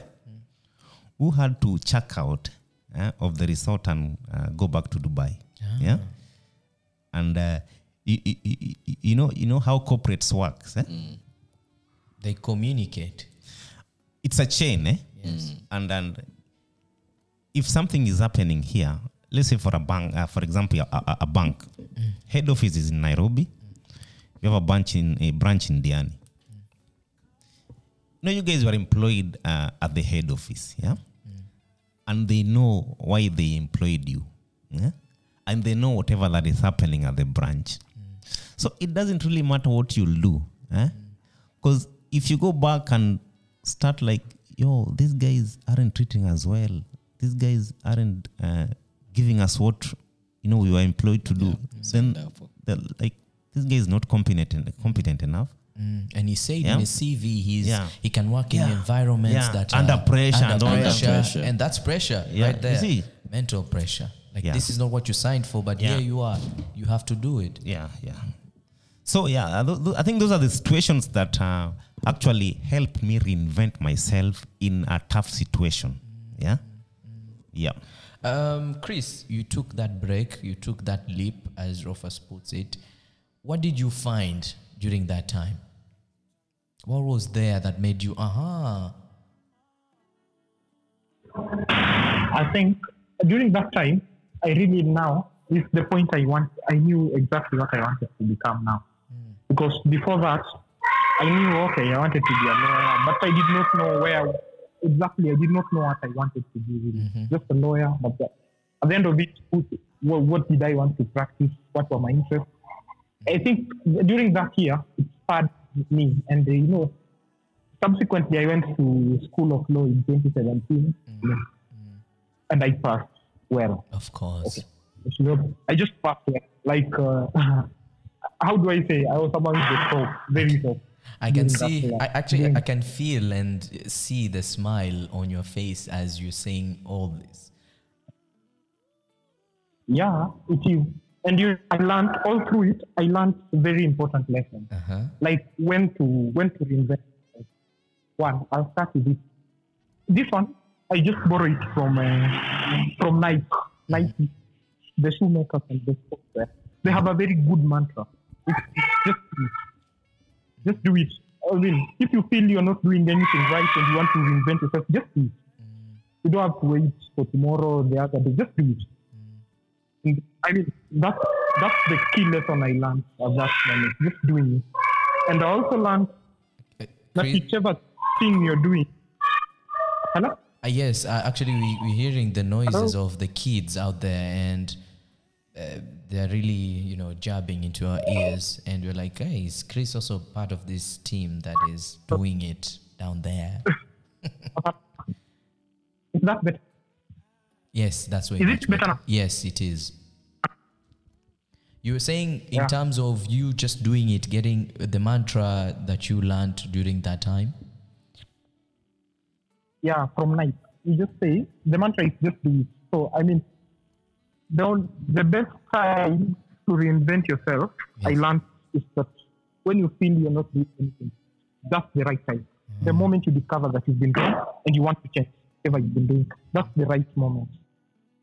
who had to check out eh, of the resort and uh, go back to Dubai. Yeah, and uh, you, you, you, know you know how corporates works. Eh? They communicate. It's a chain, eh? Yes. And and if something is happening here, let's say for a bank, uh, for example, a, a, a bank, head office is in Nairobi. You have a branch in a branch in Diani. No, you guys were employed uh, at the head office, yeah, and they know why they employed you, yeah, and they know whatever that is happening at the branch. So it doesn't really matter what you'll do, because if you go back and start like, yo, these guys aren't treating us well. These guys aren't uh, giving us what you know we were employed to do. then up for. they're like this guy is not competent competent enough. Mm. And he said Yeah. in his CV, he's Yeah. he can work in environments Yeah. that Under are pressure under and pressure, pressure. and that's pressure Yeah, right you there. see? Mental pressure. Like Yeah. this is not what you signed for, but Yeah. here you are. You have to do it. Yeah, yeah. So yeah, th- th- I think those are the situations that uh, actually helped me reinvent myself in a tough situation. Yeah, yeah. Um, Chris, you took that break, you took that leap, as Rufus puts it. What did you find during that time? What was there that made you, aha, I think during that time, I really now is the point I want. I knew exactly what I wanted to become now, because before that, I knew okay, I wanted to be a lawyer, but I did not know where exactly. I did not know what I wanted to do. Really. Just a lawyer, but the- at the end of it, what, what did I want to practice? What were my interests? I think during that year, it spurred me, and uh, you know, subsequently, I went to School of Law in 2017, and I passed well. of course. So I just passed well. Like, uh, how do I say? I was among the top, very top. I can see. I actually, I can feel and see the smile on your face as you're saying all this. yeah, it is. You. And you, I learned all through it. I learned very important lessons, Uh-huh. like when to when to invest. One, I'll start with this. This one, I just borrow it from uh, from Nike. Nike, the shoemakers and the sportswear. They have a very good mantra. It's, it's just. Just do it. I mean, if you feel you're not doing anything right and you want to reinvent yourself, just do it. You don't have to wait for tomorrow or the other day. Just do it. And I mean, that's that's the key lesson I learned at that moment. Just doing it. And I also learned that whichever thing you're doing. Hello? Uh, yes, uh, actually, we, we're hearing the noises of the kids out there, and uh, they're really, you know, jabbing into our ears. And we're like, hey, is Chris also part of this team that is doing it down there? Is that better? Yes, that's way Is it better now? Yes, it is. You were saying in Yeah. terms of you just doing it, getting the mantra that you learned during that time. yeah, from Nike. You just say the mantra is just do it. So I mean, the the best time to reinvent yourself, I Yes. learned is that when you feel you're not doing anything, that's the right time. The moment you discover that you've been wrong and you want to change whatever you've been doing, that's the right moment.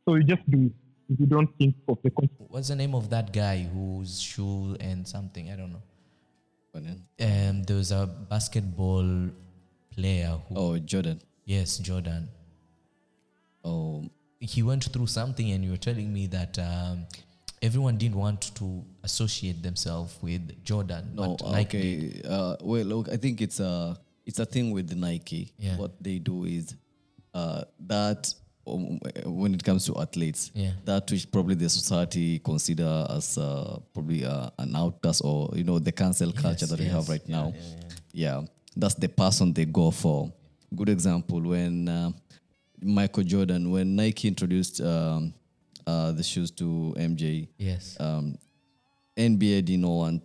So you just do it. if you don't think of the consequences. What's the name of that guy whose shoe and something? I don't know. Um, there was a basketball player who, Oh, Jordan. yes, Jordan. Oh, He went through something, and you were telling me that um, everyone didn't want to associate themselves with Jordan. no. but Nike. Okay. Uh, well, look, I think it's a it's a thing with Nike. Yeah. What they do is uh, that um, when it comes to athletes, Yeah. that which probably the society consider as uh, probably uh, an outcast or you know the cancel culture Yes, that we have yes. right now. Yeah, that's the person they go for. Good example when uh, Michael Jordan, when Nike introduced um, uh, the shoes to MJ, Yes. um, NBA didn't want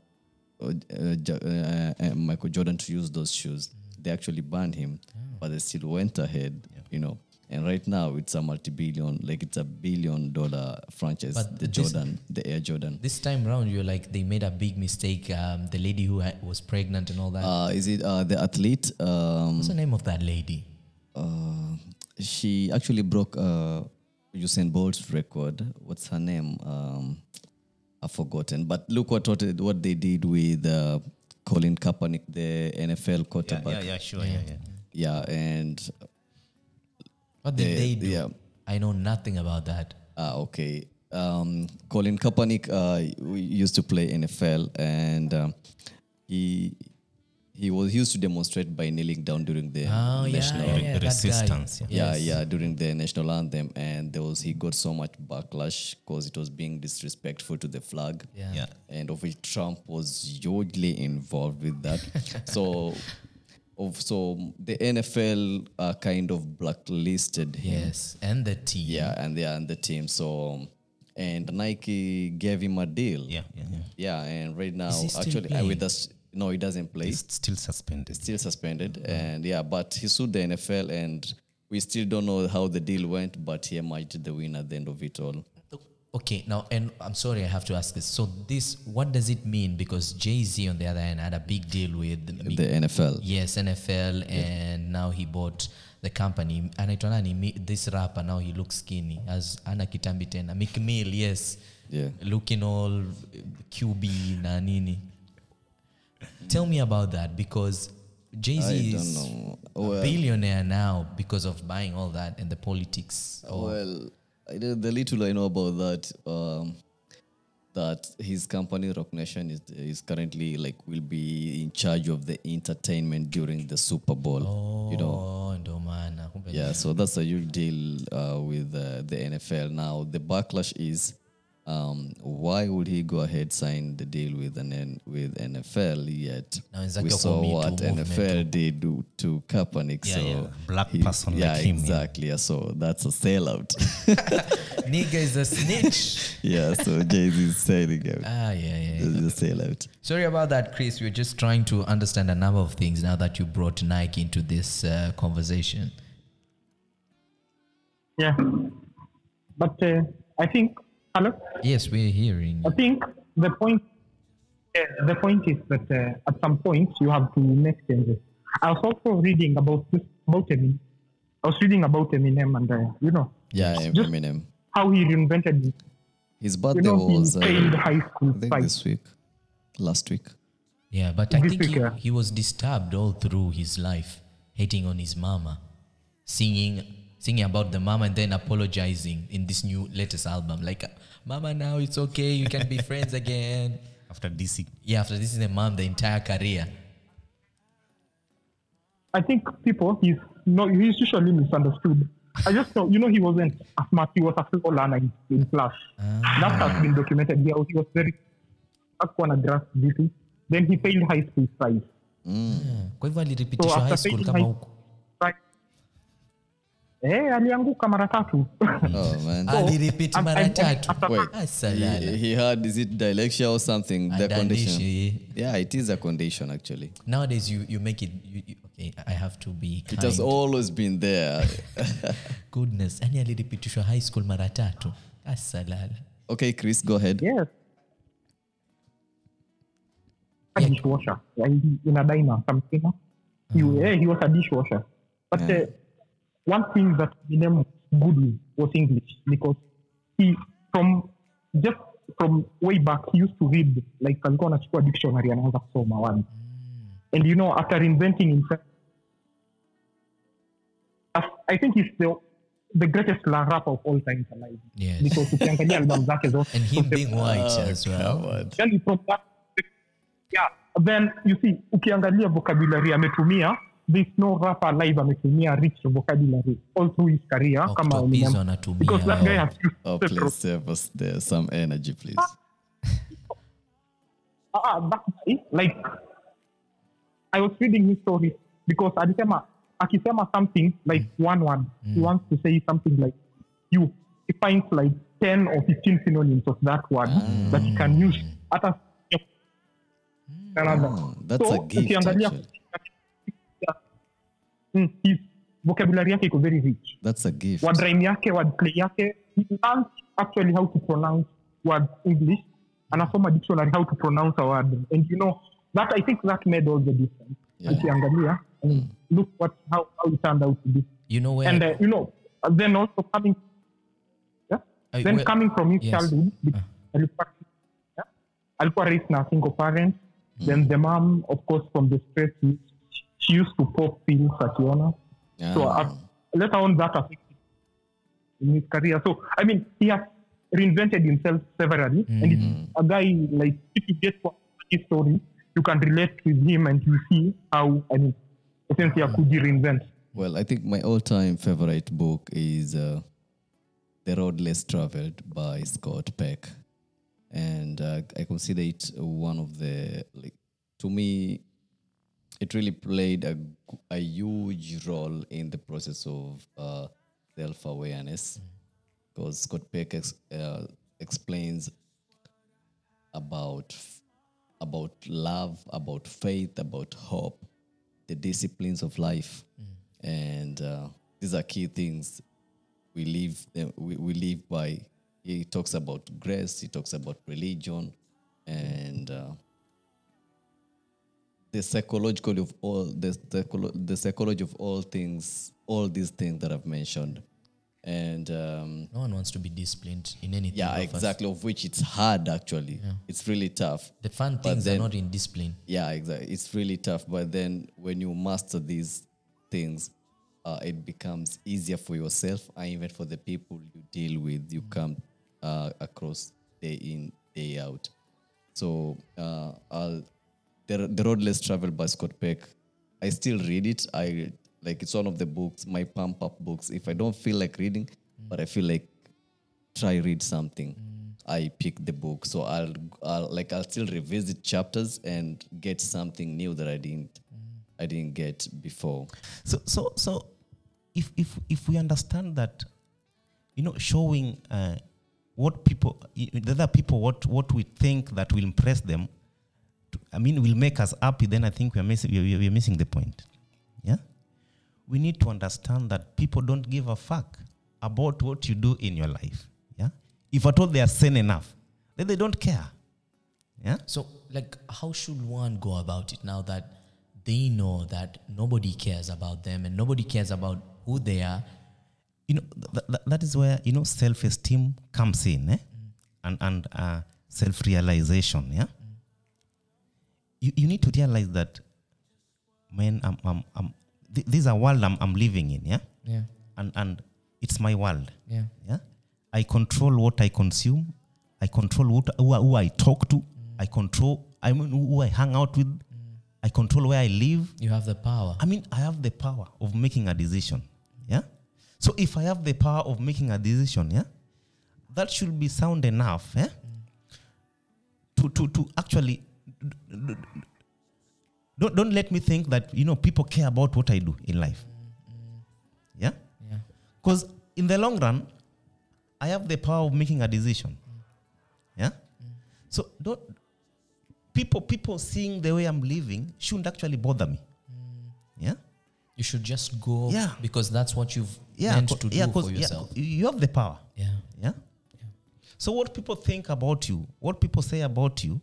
uh, uh, uh, uh, Michael Jordan to use those shoes. They actually banned him, but they still went ahead, you know. And right now, it's a multi-billion, like it's a billion-dollar franchise. But the this- Jordan, the Air Jordan. this time round, you're like they made a big mistake. Um, the lady who ha- was pregnant and all that. Uh, is it uh, the athlete? Um, What's the name of that lady? uh, she actually broke uh, Usain Bolt's record. What's her name? Um, I've forgotten. But look what what, what they did with uh, Colin Kaepernick, the NFL quarterback. yeah, yeah, sure, yeah, yeah. Yeah, and What did They- they do? yeah. I know nothing about that. ah, okay. Um, Colin Kaepernick uh, used to play NFL, and um, he he was used to demonstrate by kneeling down during the Oh national yeah, yeah, resistance, yeah. yeah, Yes. yeah, during the national anthem, and there was he got so much backlash because it was being disrespectful to the flag. Yeah. Yeah. and of which Trump was hugely involved with that. so, of so the NFL uh, kind of blacklisted him. Yes, and the team. Yeah, and they are on the team. So, and Nike gave him a deal. Yeah, yeah, yeah. yeah, and right now, actually, uh, with us, no, he doesn't play He's still suspended. He's still suspended and yeah but he sued the nfl and we still don't know how the deal went but he emerged the winner at the end of it all Okay, now, and I'm sorry, I have to ask this. So, this, what does it mean? Because Jay Z, on the other hand, had a big deal with the, the nfl yes NFL, and now he bought the company. Anaitwa nani? This rapper now he looks skinny as ana kitambi tena. Meek Mill, yes, Yeah. looking all QB na nini. Tell me about that because Jay Z is well, a billionaire now because of buying all that and the politics. of- well the little i know about that um, that his company rock nation is, is currently like will be in charge of the entertainment during the super bowl you know Oh, ndo maana. Yeah, so that's a huge deal uh, with uh, the NFL. Now the backlash is, um, why would he go ahead sign the deal with an N- with NFL yet? Na wenzake We saw what NFL did do to Kaepernick. Yeah, so yeah. Black person yeah, like him, yeah. exactly. Yeah. so that's a sellout. Nigga is a snitch. yeah, so Jay Z is selling out. ah, yeah, yeah. yeah. It's a sellout. Sorry about that, Chris. We're just trying to understand a number of things now that you brought Nike into this uh, conversation. Yeah. But uh, I think, hello? Yes, we're hearing. I think the point uh, the point is that uh, at some point you have to make changes. I was also reading about this about Eminem. I was reading about Eminem and uh, you know Yeah, Just- Eminem. how he reinvented it. His You know, was uh, high school I think fight. this week, last week. Yeah, but I This think he, yeah. he was disturbed all through his life, hating on his mama, singing singing about the mama and then apologizing in this new latest album. Like, mama, now it's okay, you can be friends again. After DC. Yeah, after this is the mom, the entire career. I think people he's no he's usually misunderstood. I just know you know he wasn't as smart. He was a slow learner in, in class. That has been documented. He, he was very hakuwa na grasp vitu. Then he failed high school twice. Kwa hivyo So alirepitishwa high school kama huko. Right. Eh, alianguka mara tatu. Oh man. Mara tatu. Wait, Ah, he, he had is it dyslexia or something? The condition. Yeah, it is a condition actually. Nowadays, you, you make it. You, you, okay, I have to be It has always been there. Goodness, yani alirepitishwa high school mara tatu. Asalala. okay, Chris, go ahead. Yes. A dishwasher. In a diner, something. He, yeah, he was a dishwasher. But uh, one thing that Eminem was good with was English because he from just from way back he used to read like alikuwa anachukua dictionary anaanza kusoma one and you know after inventing himself i think he's the the greatest la- rapper of all time alive Yes. because ukiangalia album zake zote And him being white as well. yani from that yeah then you see ukiangalia vocabulary ametumia there's no rapper live ametumia rich vocabulary all through his career kama Eminem. because that guy has used Oh, several- please save us there some energy, please. Ah, that guy, like I was reading his story because alisema akisema something like one word he wants to say something like you he finds like 10 or 15 synonyms of that word that he can use. Hata another. Oh, that's a gift, actually. Mm, his vocabulary yake iko very rich That's a gift. rhyme yake wordplay yake he learns actually how to pronounce words english anasoma dictionary how to pronounce a word and you know that i think that made all the difference Yeah. ukiangalia mm, look what how, how it turned out to be You know where? and uh, you know uh, then also coming yeah? Uh, then where- coming from his yes. childhood because alikuwa yeah? alikuwa raised na single parent then the mom of course from the stress used to pop pills akiona so Ah. uh, later on that affected in his career. So I mean, he has reinvented himself severally, and it's a guy like if you get his story, you can relate with him and you see how I mean, essentially, could he reinvent? Well, I think my all-time favorite book is uh, "The Road Less Traveled" by Scott Peck, and uh, I consider it one of the like to me, it really played a, a huge role in the process of uh, self-awareness, because Scott Peck ex- uh, explains about about love, about faith, about hope, the disciplines of life, and uh, these are key things we live uh, we, we live by. He talks about grace. He talks about religion, and uh, the psychological of all the the psychology of all things, all these things that I've mentioned, and. Um, no one wants to be disciplined in anything. yeah, of us. exactly. Of which it's hard actually. It's really tough. The fun things then- are not in discipline. Yeah, exactly. It's really tough. But then when you master these things, uh, it becomes easier for yourself and even for the people you deal with. You come uh, across day in, day out. So uh, I'll, the, the Road Less Traveled by Scott Peck, I still read it. I like it's one of the books, my pump up books. If I don't feel like reading, mm. but I feel like try read something mm. i pick the book. So I'll, I'll like i'll still revisit chapters and get something new that i didn't mm. i didn't get before. So so so if if if we understand that, you know, showing uh, what people the other people what what we think that will impress them, I mean, will make us happy. Then I think we are missing we are, we are missing the point. Yeah, we need to understand that people don't give a fuck about what you do in your life. Yeah, if at all they are sane enough, then they don't care. Yeah. So, like, how should one go about it now that they know that nobody cares about them and nobody cares about who they are? you know th- th- that is where you know self-esteem comes in eh? and and uh, self-realization yeah you, you need to realize that man I'm, I'm, I'm, th- this is a world I'm, I'm living in yeah? Yeah, and and it's my world. Yeah. yeah? I control what i consume. I control what who, I- who i talk to. Mm. I control i mean who i hang out with. Mm. I control where i live. You have the power. I mean, I have the power of making a decision. Yeah. So if I have the power of making a decision, yeah, that should be sound enough, yeah, mm. to to to actually don't don't let me think that you know people care about what I do in life. Mm-hmm. Yeah. Yeah. Because in the long run, I have the power of making a decision. Mm. Yeah. Mm. So don't people people seeing the way I'm living shouldn't actually bother me. Mm. Yeah. You should just go Yeah. because that's what you've Yeah. meant to do yeah, for 'cause, yeah, yourself. you have the power. Yeah. Yeah. So what people think about you, what people say about you,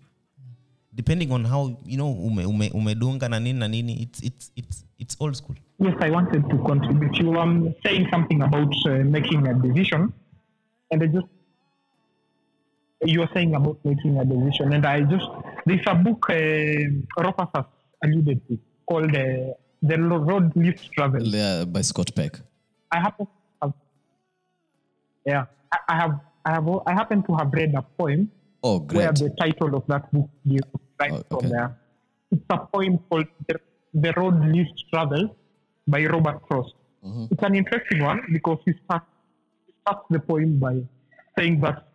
depending on how you know ume, ume, umedunga na nini na nini, it's it's it's it's old school. Yes, I wanted to contribute. You um saying something about uh, making a decision, and I just you were saying about making a decision, and I just there's a book uh, Rufus has alluded to called uh, "The Road Least Traveled." Yeah, by Scott Peck. I happen to have, yeah, I, I have, I have, I happen to have read a poem Oh, where great. the title of that book is right Oh, from there. It's a poem called "The, the Road Least Traveled" by Robert Frost. Mm-hmm. It's an interesting one because he starts, he starts the poem by saying that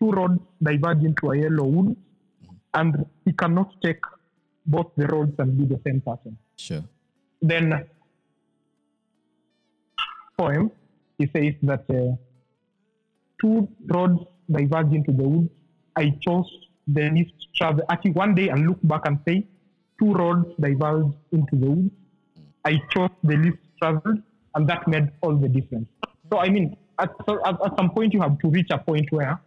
two roads diverge into a yellow wood, and he cannot take both the roads and be the same person. Sure. Then, poem, he says that uh, two roads diverge into the woods. I chose the least travel. Actually, one day I'll look back and say, two roads diverged into the woods. I chose the least traveled, and that made all the difference. So, I mean, at, so at, at some point, you have to reach a point where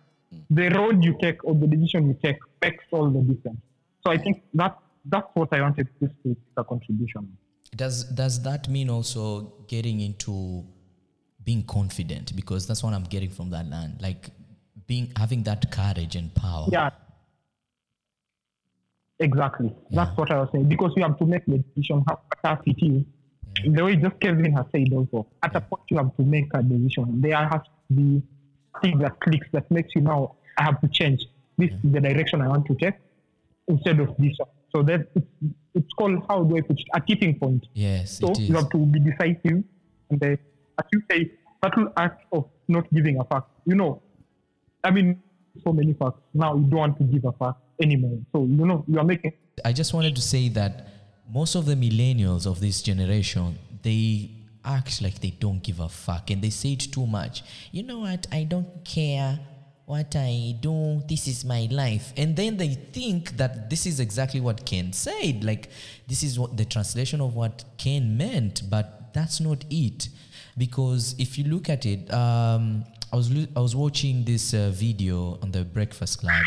the road you take or the decision you take makes all the difference. So, I think that that's what I wanted this to make a contribution. Does does that mean also getting into being confident? Because that's what I'm getting from that land. Like being having that courage and power. Yeah. Exactly. That's what I was saying. Because you have to make the decision how tough it is. The way just Kevin has said also, at a point you have to make a decision. There has to be thing that clicks that makes you know I have to change. This is the direction I want to take instead of this. So that it's, it's called how do I put it? A tipping point. Yes, So it is. you have to be decisive, and uh, as you say, subtle act of not giving a fuck. You know, I mean, so many facts. Now you don't want to give a fuck anymore. So you know, you are making. I just wanted to say that most of the millennials of this generation, they act like they don't give a fuck and they say it too much. You know what? I don't care what I do. This is my life. And then they think that this is exactly what Ken said. Like, this is what the translation of what Ken meant, but that's not it. Because if you look at it, um, I was I was watching this uh, video on the Breakfast Club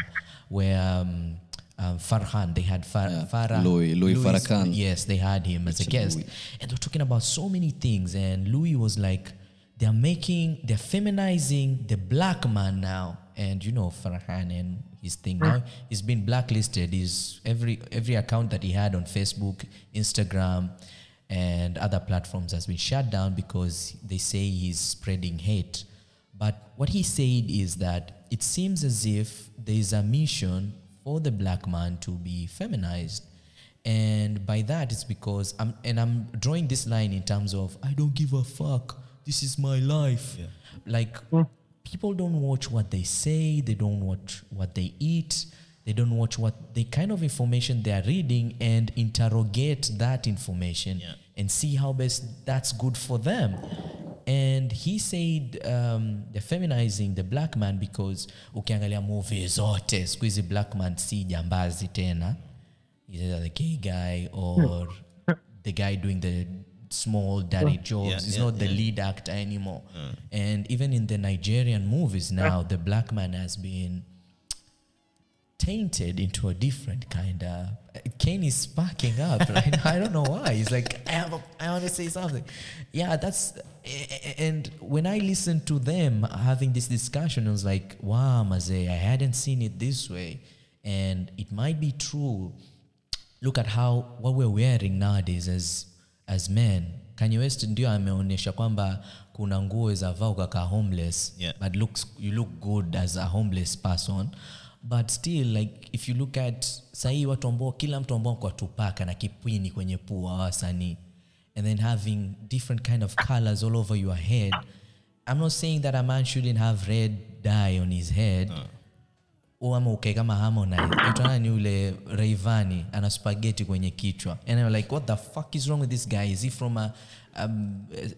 where um, um, Farhan they had Far- Yeah, Farah Louis- Louis Farrakhan. Yes, they had him as a guest, Louis. and they're talking about so many things. And Louis was like, they're making, they're feminizing the black man now. And you know Farhan and his thing now, he's been blacklisted. His every every account that he had on Facebook, Instagram, and other platforms has been shut down because they say he's spreading hate. But what he said is that it seems as if there is a mission for the black man to be feminized. And by that, it's because I'm, and I'm drawing this line in terms of, I don't give a fuck. This is my life. Like, hmm. people don't watch what they say, they don't watch what they eat, they don't watch what the kind of information they are reading and interrogate that information and see how best that's good for them. And he said um, they're feminizing the black man because ukiangalia movie zote siku hizi black man si jambazi tena He's either the gay guy or the guy doing the small dirty jobs. Yeah, He's yeah, not the lead actor anymore. And even in the Nigerian movies now, the black man has been tainted into a different kind of. Kane is sparking up right now. I don't know why. He's like, I, have a, I want to say something. Yeah, that's. And when I listened to them having this discussion, I was like, wow, Maze, I hadn't seen it this way. And it might be true. Look at how what we're wearing nowadays as as men. Kanye West ndio ameonyesha kwamba kuna nguo za vaa ukakaa homeless Yeah. but looks you look good as a homeless person but still like if you look at sahii watu ambao kila mtu ambao kwa tupaka na kipwini kwenye pua wasanii and then having different kind of colors all over your head. I'm not saying that a man shouldn't have red dye on his head. Au ama ukae kama Harmonize. Utana ni ule Rayvanny ana spaghetti kwenye kichwa. And I'm like what the fuck is wrong with this guy? Is he from a um, uh,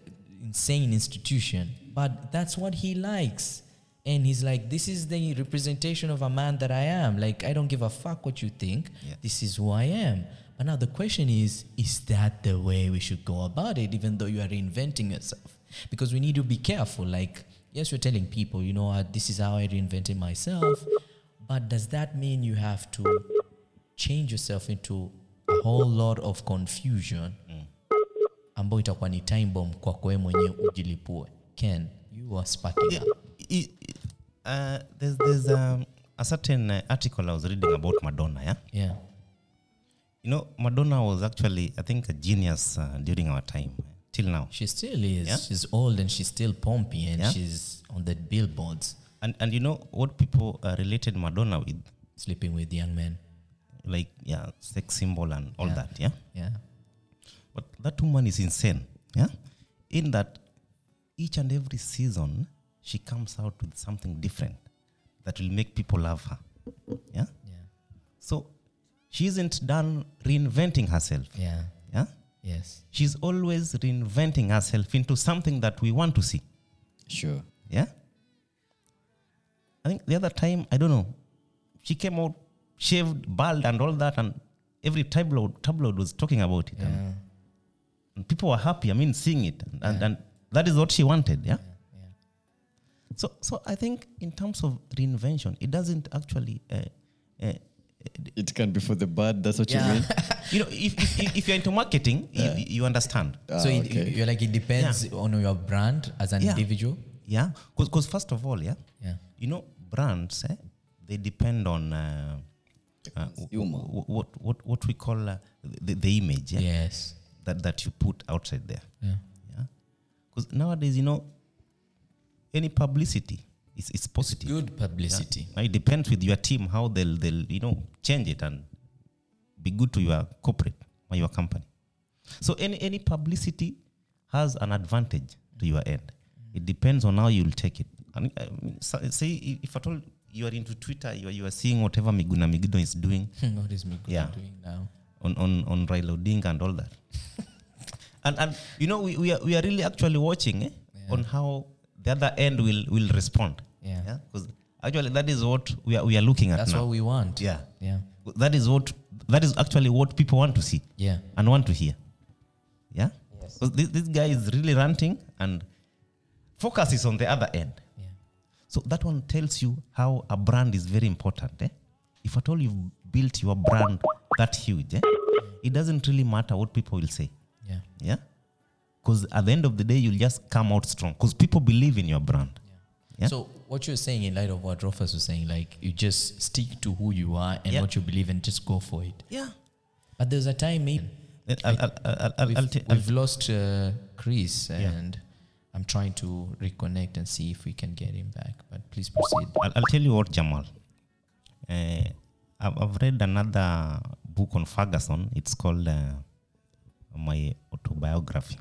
insane institution? But that's what he likes. And he's like this is the representation of a man that I am. Like I don't give a fuck what you think. This is who I am but now the question is is that the way we should go about it even though you are reinventing yourself? Because we need to be careful like yes we're telling people you know what? This is how I reinvented myself but does that mean you have to change yourself into a whole lot of confusion? Ambayo itakuwa ni time bomb kwako wewe mwenyewe ujilipue. Ken you are sparking up. it, it, uh, there's there's um, a certain uh, article I was reading about Madonna. Yeah, Yeah. You know, Madonna was actually, I think, a genius uh, during our time uh, till now. She still is. Yeah. She's old and she's still pompy and Yeah. she's on the billboards And and you know what people uh, related Madonna with, sleeping with young men. like yeah, sex symbol and all Yeah. that. Yeah, Yeah. but that woman is insane. Yeah, in that each and every season she comes out with something different that will make people love her. Yeah, Yeah. so she isn't done reinventing herself. Yeah. Yeah. Yes. she's always reinventing herself into something that we want to see. Sure. Yeah. I think the other time, I don't know, she came out shaved, bald, and all that, and every tabloid tabloid was talking about it, and, Yeah. and people were happy. I mean, seeing it, and, and, and that is what she wanted. Yeah. Yeah. So, so I think in terms of reinvention, it doesn't actually. Uh, uh, It can be for the bad. That's what Yeah. you mean. you know, if, if, if you're into marketing, you, you understand. so Ah, it, okay. you're like it depends on your brand as an Yeah. individual. Yeah, because first of all, yeah, Yeah. you know, brands eh, they depend on uh, uh, consumer. w- what what what we call uh, the, the image yeah, Yes. that that you put outside there. Yeah. Yeah, because nowadays, you know, any publicity is is positive. Good publicity. Now, It depends with your team how they'll they'll you know change it and be good to your corporate or your company. So any any publicity has an advantage to your end. It depends on how you'll take it. And I mean, so- say if at all you are into Twitter, you are, you are seeing whatever Miguna Migino is doing what is Miguna Yeah. doing now? on on on Raila Odinga and all that. and and you know we, we are we are really actually watching eh, on how the other end will will respond. Yeah. Because actually that is what we are we are looking at That's now. what we want. Yeah. Yeah. That is what that is actually what people want to see Yeah. and want to hear. Yeah. Yes. 'Cause this, this guy is really ranting and focus is on the other end. Yeah. So that one tells you how a brand is very important. Eh? If at all you've built your brand that huge, eh? it doesn't really matter what people will say. Yeah. Yeah. Because at the end of the day, you'll just come out strong. Because people believe in your brand. Yeah. So what you're saying in light of what Rufus was saying, like you just stick to who you are and Yeah. what you believe and just go for it. Yeah. But there's a time maybe Then I'll, I'll, I'll, I'll, we've, we've lost uh, Chris and I'm trying to reconnect and see if we can get him back. But please proceed. I'll, I'll tell you what, Jamal. Uh, I've, I've read another book on Ferguson. It's called uh, My Autobiography.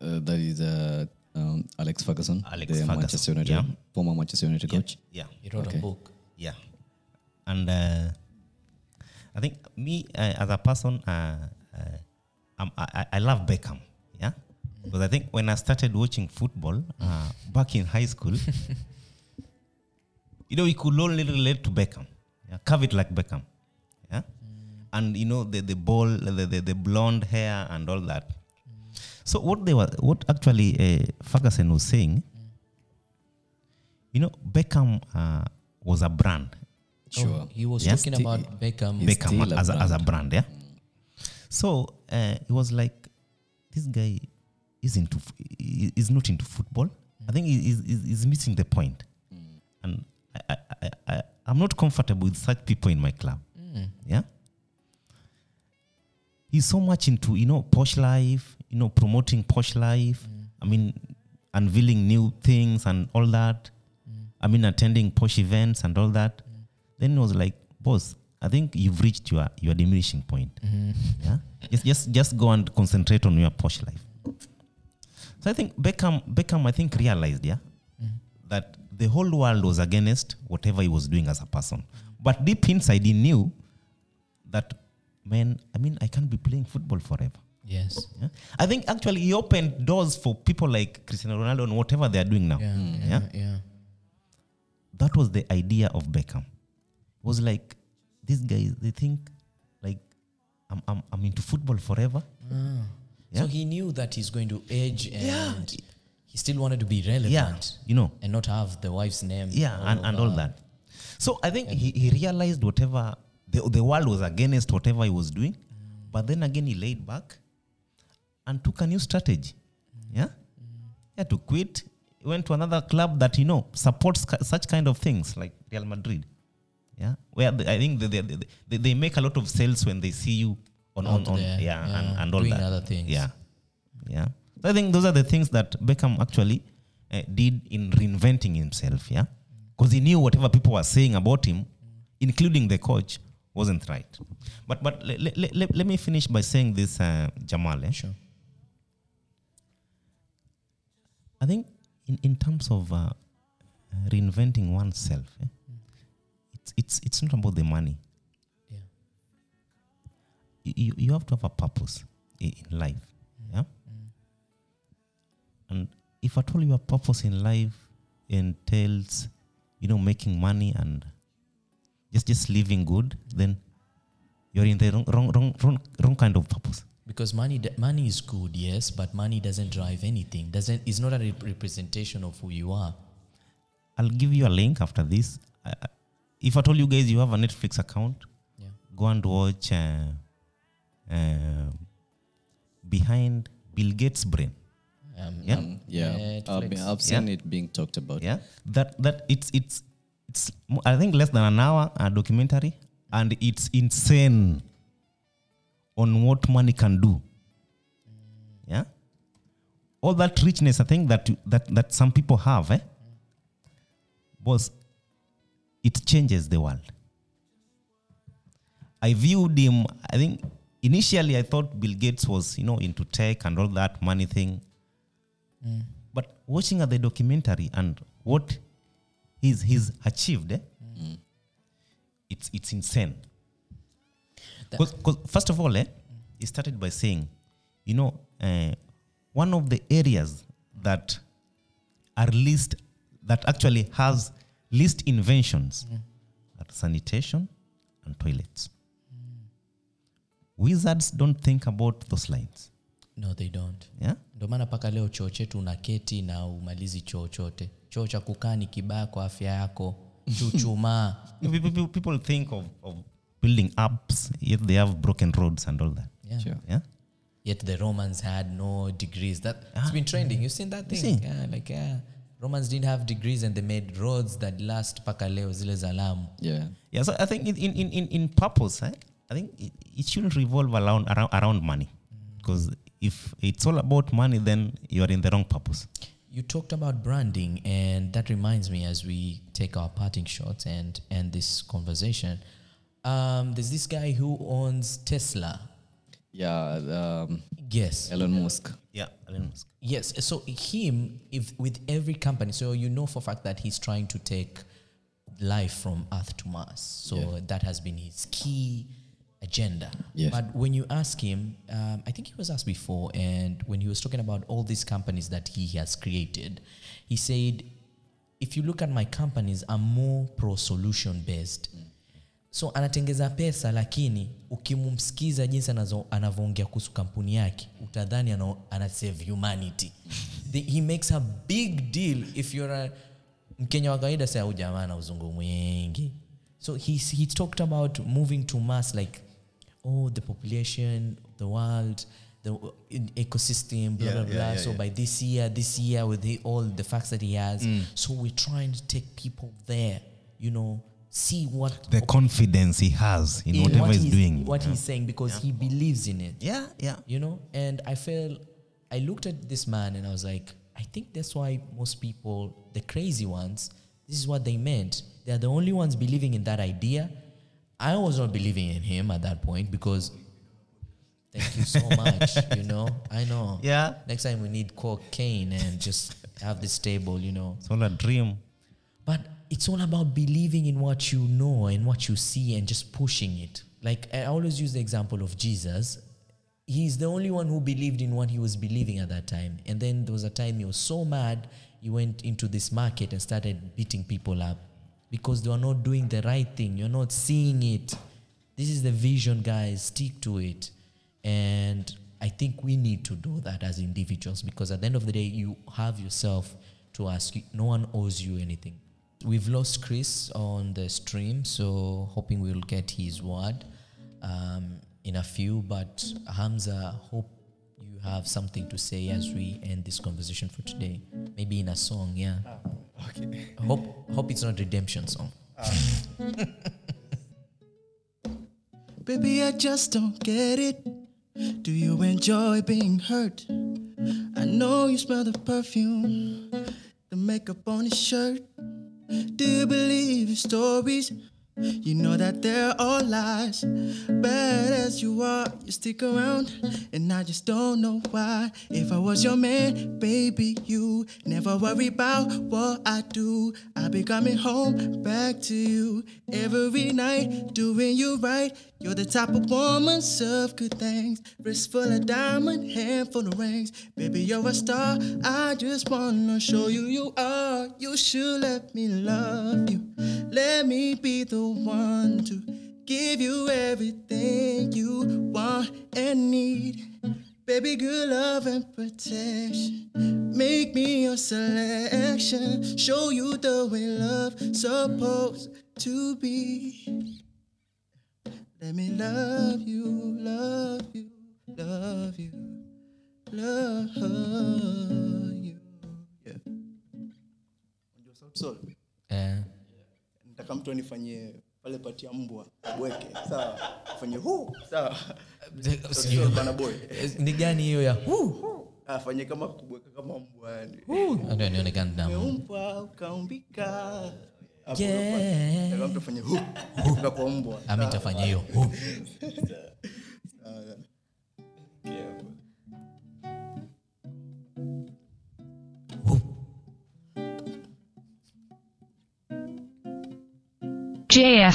Uh, that is uh, um, Alex Ferguson, Alex the Ferguson, Manchester United, yeah. former Manchester United coach. Yeah. He wrote Okay. a book. Yeah. And uh, I think me uh, as a person, uh, uh, I'm, I, I- I love Beckham. Yeah. Because I think when I started watching football uh, back in high school, you know, we could only relate to Beckham. Yeah. Carve it like Beckham. Yeah. And you know the the ball, the, the the blonde hair and all that. So what they were, what actually uh, Ferguson was saying, you know, Beckham uh, was a brand. Sure. Oh, he was Yeah. talking about Beckham. Beckham a as, a, as a brand. brand, yeah. So uh, it was like this guy is into is not into football. I think he is is- is missing the point, and I, I, I, I I'm not comfortable with such people in my club. Yeah, he's so much into you know posh life, you know promoting posh life. I mean, unveiling new things and all that. I mean, attending posh events and all that. Then it was like, boss, I think you've reached your your diminishing point. Yeah, just just just go and concentrate on your posh life. So I think Beckham Beckham I think realized yeah that the whole world was against whatever he was doing as a person, but deep inside he knew that man, I mean, I can't be playing football forever. Yes. Yeah? I think actually he opened doors for people like Cristiano Ronaldo and whatever they are doing now. Yeah. Mm. Yeah? Yeah. yeah. That was the idea of Beckham. It was like these guys, they think like I'm, I'm, I'm into football forever. Ah. So Yeah. he knew that he's going to age and he still wanted to be relevant. Yeah, you know. And not have the wife's name. Yeah, and, and all that. So I think he, he realized whatever the, the world was against whatever he was doing, mm. but then again he laid back and took a new strategy. Yeah, he had to quit. Went to another club that you know supports ki- such kind of things like Real Madrid. Yeah, where the, I think they, they, they, they make a lot of sales when they see you on on, Out on there, yeah, yeah, and, and all doing that. other things. Yeah, yeah. So I think those are the things that Beckham actually uh, did in reinventing himself. Yeah, because he knew whatever people were saying about him, including the coach, wasn't right. But but let, let, let, let me finish by saying this, uh, Jamal. Eh? Sure. I think in, in terms of uh, reinventing oneself, eh, it's, it's, it's not about the money. Yeah. You, you, have to have a purpose i- in life. Yeah? And if at all your purpose in life entails, you know, making money and just, just living good, then you're in the wrong, wrong, wrong, wrong, wrong kind of purpose. Because money, money is good, yes, but money doesn't drive anything. Doesn't. It's not a rep- representation of who you are. I'll give you a link after this. Uh, if i told you guys you have a Netflix account, Yeah. go and watch uh, uh, Behind Bill Gates' Brain. Um, Yeah. um, Yeah, I've, Netflix. I've seen it being talked about. Yeah, that that it's it's it's I think less than an hour a documentary, and it's insane on what money can do. Yeah, all that richness I think that you- that that some people have, eh, was it changes the world. I viewed him. I think initially I thought Bill Gates was you know into tech and all that money thing. But watching at the documentary and what he's he's achieved, eh, it's it's insane. That- cause first of all, eh, he started by saying, you know, uh, one of the areas that are least that actually has least inventions are sanitation and toilets. Wizards don't think about those lines. No, they don't. Yeah. Ndio maana mpaka leo choo chetu unaketi na umalizi choo chote. Choo cha kukaa ni kibaya kwa afya yako. Chuchumaa. People, people, people think of, of building apps, yet they have broken roads and all that. Yeah. Sure. Yeah. Yet the Romans had no degrees. That it's been trending. You've seen that thing? see? Yeah, like yeah. Romans didn't have degrees and they made roads that last mpaka leo zile za Lamu. Yeah. Yeah, so I think in, in, in, in, in purpose, eh, I think it, it shouldn't revolve around, around, around money. Because if it's all about money, then you are in the wrong purpose. You talked about branding, and that reminds me as we take our parting shots and end this conversation. Um, there's this guy who owns Tesla. Yeah. Um, Yes. Elon Musk. Yeah, Elon Musk. Yes. So him, if with every company, so you know for a fact that he's trying to take life from Earth to Mars. So Yeah. that has been his key agenda. Yes. But when you ask him, um, I think he was asked before, and when he was talking about all these companies that he has created, he said, if you look at my companies, I'm more pro solution based. So anatengeza pesa lakini ukimumsikiza jinsi anavyoongea kuhusu kampuni yake utadhani ana, ana save humanity. The, he makes a big deal if you're a mkenya wa kawaida sa au jamaa na uzungu mwingi. So he, he talked about moving to mass like oh the population the world the ecosystem blah Yeah, blah blah. yeah, so yeah. by this year this year with the, all the facts that he has. So we're trying to take people there you know see what The confidence he has in in whatever what he's, doing. what he's saying because he believes in it yeah, yeah. you know and i felt i looked at this man and i was like i think that's why most people the crazy ones this is what they meant they're the only ones believing in that idea i was not believing in him at that point because thank you so much you know i know Yeah. next time we need cocaine and just have this table you know It's all a dream. but it's all about believing in what you know and what you see and just pushing it. Like I always use the example of Jesus. He's the only one who believed in what he was believing at that time. And then there was a time he was so mad, he went into this market and started beating people up because they were not doing the right thing. You're not seeing it. This is the vision, guys. Stick to it. And I think we need to do that as individuals because at the end of the day, you have yourself to ask. No one owes you anything. We've lost Chris on the stream, so hoping we'll get his word um, in a few. But Hamza, hope you have something to say as we end this conversation for today. Maybe in a song, yeah. Okay. Hope hope it's not redemption song. Baby, I just don't get it. Do you enjoy being hurt? I know you smell the perfume, the makeup on his shirt. Do you believe his stories? You know that they're all lies. Bad as you are, you stick around, and I just don't know why. If I was your man, baby, you never worry about what I do. I'll be coming home back to you every night, doing you right. You're the type of woman, serve good things. Wrist full of diamond, hand full of rings. Baby, you're a star. I just wanna show you you are. You should let me love you. Let me be the one to give you everything you want and need. Baby, good love and protection. Make me your selection. Show you the way love's supposed to be. Let me love you, love you, love you, love you. Yeah. Unajua Sauti Sol? Eh, Nataka mtu anifanyie pale pati ya mbwa bweke, sawa? Fanye huu, sawa? Bana boy. ni gani hiyo ya huu? Afanye kama kubweka kama mbwa yani. Ndio nionekana damu. Umeumbwa ukaumbika. Hapo Yeah. nataka mtu afanye huu, kutoka kwa mbwa. Ami nitafanya hiyo.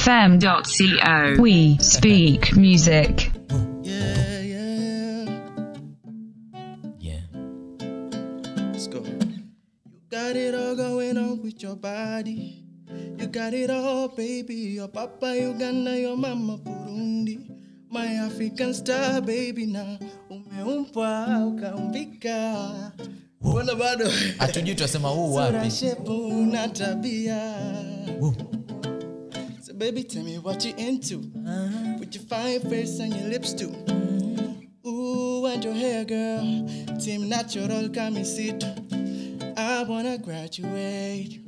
JFM.co. We speak music. Yeah, yeah. Yeah. Let's go. You got it all going on with your body. You got it all, baby. Your papa Uganda, your mama Burundi. My African star, baby. Now umeumbwa ukaumbika. Mbona bado Hatujui tunasema huu wapi. shepu na tabia. So baby, tell me what you into. Uh-huh. With your fine face and your lips too. Ooh, and your hair, girl. Team natural, come and sit. I wanna graduate.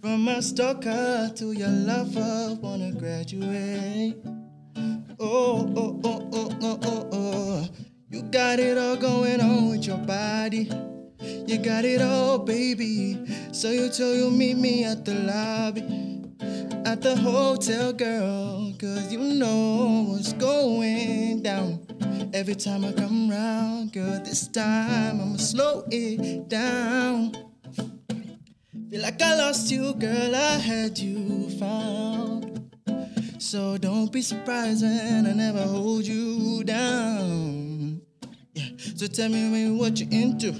From a stalker to your lover, wanna graduate. Oh, oh, oh, oh, oh, oh, oh. You got it all going on with your body. You got it all, baby. So you told you meet me at the lobby. At the hotel, girl. Cause you know what's going down. Every time I come round, girl, this time I'ma slow it down. Feel like I lost you, girl, I had you found. So don't be surprised when I never hold you down. Yeah. So tell me when what you into.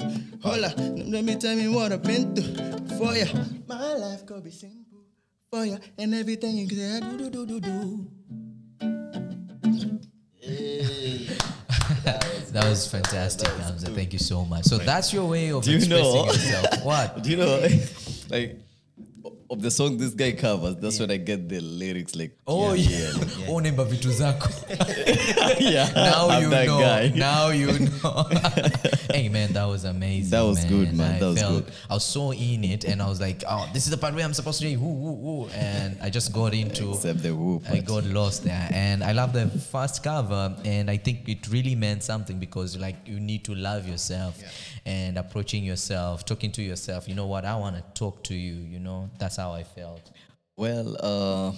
Hold Hola, let me tell me what I've been through for ya. My life could be simple for ya, and everything you say, do do do do do. That was fantastic, Hamza. Thank you so much. So that's your way of Do you expressing know- yourself. What? Do you know, like, of the song this guy covers, that's when I get the lyrics like, Oh yeah. Oh, nemba vitu zako. yeah, Now I'm you that know. guy. Now you know. hey man, that was amazing. That was good, man. I That was felt good. I was so in it, and I was like, oh, this is the part where I'm supposed to do woo woo woo, and I just got into. Except the woo I got lost there, and I love the first cover, and I think it really meant something because like you need to love yourself, and approaching yourself, talking to yourself. You know what? I want to talk to you. You know, that's how I felt. Well, uh,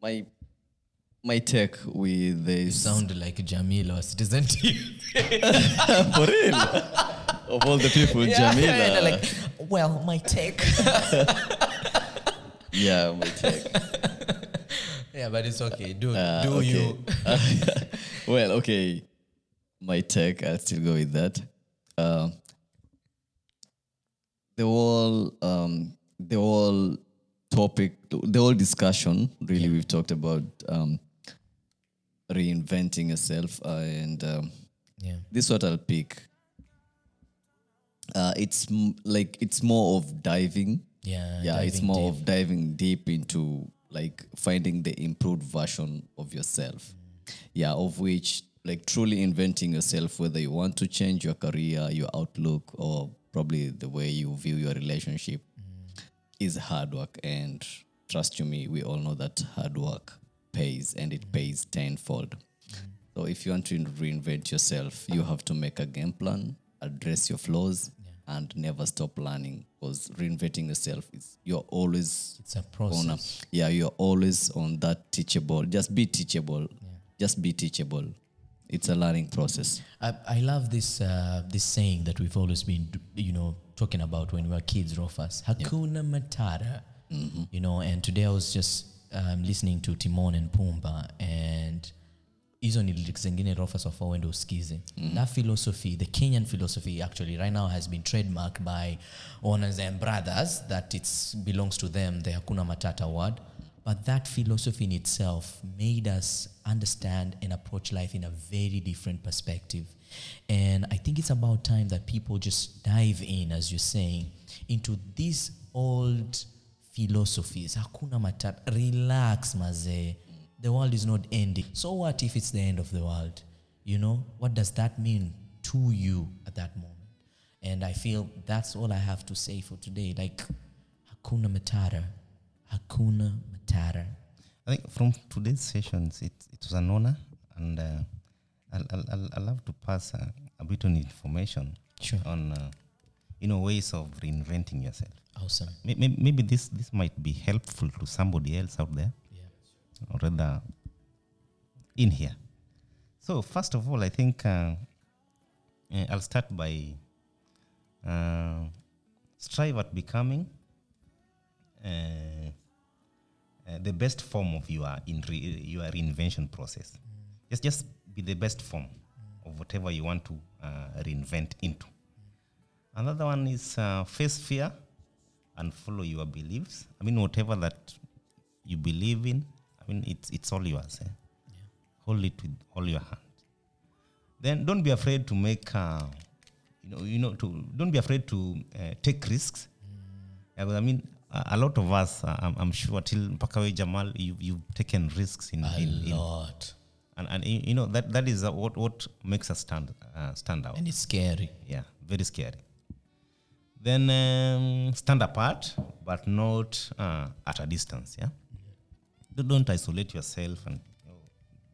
my my take with this sound like Jamila or Citizen TV. for real of all the people, Jamila. and like, well, my take. yeah, my take. yeah, but it's okay. Do Uh, do okay. you? well, okay. My take, I'll still go with that. Uh, the whole, um, the whole topic, the whole discussion. Really, we've talked about um, reinventing yourself, uh, and um, Yeah. this is what I'll pick. Uh, it's m- like it's more of diving Yeah. yeah it's more deep. of diving deep into like finding the improved version of yourself yeah of which like truly inventing yourself whether you want to change your career your outlook or probably the way you view your relationship mm. is hard work and trust you me we all know that hard work pays and it mm. pays tenfold. Mm. So if you want to reinvent yourself, you have to make a game plan, address your flaws, and never stop learning. Because reinventing yourself is you're always It's a on a, yeah, you're always on that teachable. Just be teachable. Just be teachable. It's a learning process. I, I love this uh, this saying that we've always been you know talking about when we were kids, Rufus. Hakuna Matata. You know, and today I was just um, listening to Timon and Pumbaa and hizo ni lyrics zingine Rofas wafaa uende usikize that philosophy the kenyan philosophy actually right now has been trademarked by owners and brothers that it belongs to them the hakuna matata word but that philosophy in itself made us understand and approach life in a very different perspective. And i think it's about time that people just dive in as you're saying into these old philosophies. Hakuna matata. Relax mazee the world is not ending. So what if it's the end of the world? You know what does that mean to you at that moment? And i feel that's all i have to say for today. Like hakuna matata hakuna matata I think from today's sessions, it, it was an honor, and uh, I'll, I'll, I'll, love to pass uh, a bit on information Sure. on uh, you know ways of reinventing yourself. awesome May- may- Maybe this this might be helpful to somebody else out there, yeah or rather in here. So first of all, I think uh, uh, I'll start by uh, strive at becoming uh, the best form of your in re- your reinvention process. Just just be the best form of whatever you want to uh, reinvent into. Another one is uh, face fear and follow your beliefs. I mean, whatever that you believe in, I mean, it's it's all yours. Eh? Hold it with all your hands. Then don't be afraid to make, uh, you know, you know, to don't be afraid to uh, take risks. Yeah, but I mean, a, lot of us, uh, I'm, I'm sure, till Pakawe Jamal, you, you've taken risks in, a in, in and, and you know that that is uh, what what makes us stand uh, stand out. and it's scary Yeah, very scary. Then um, stand apart, but not uh, at a distance. Yeah, don't, don't isolate yourself and oh,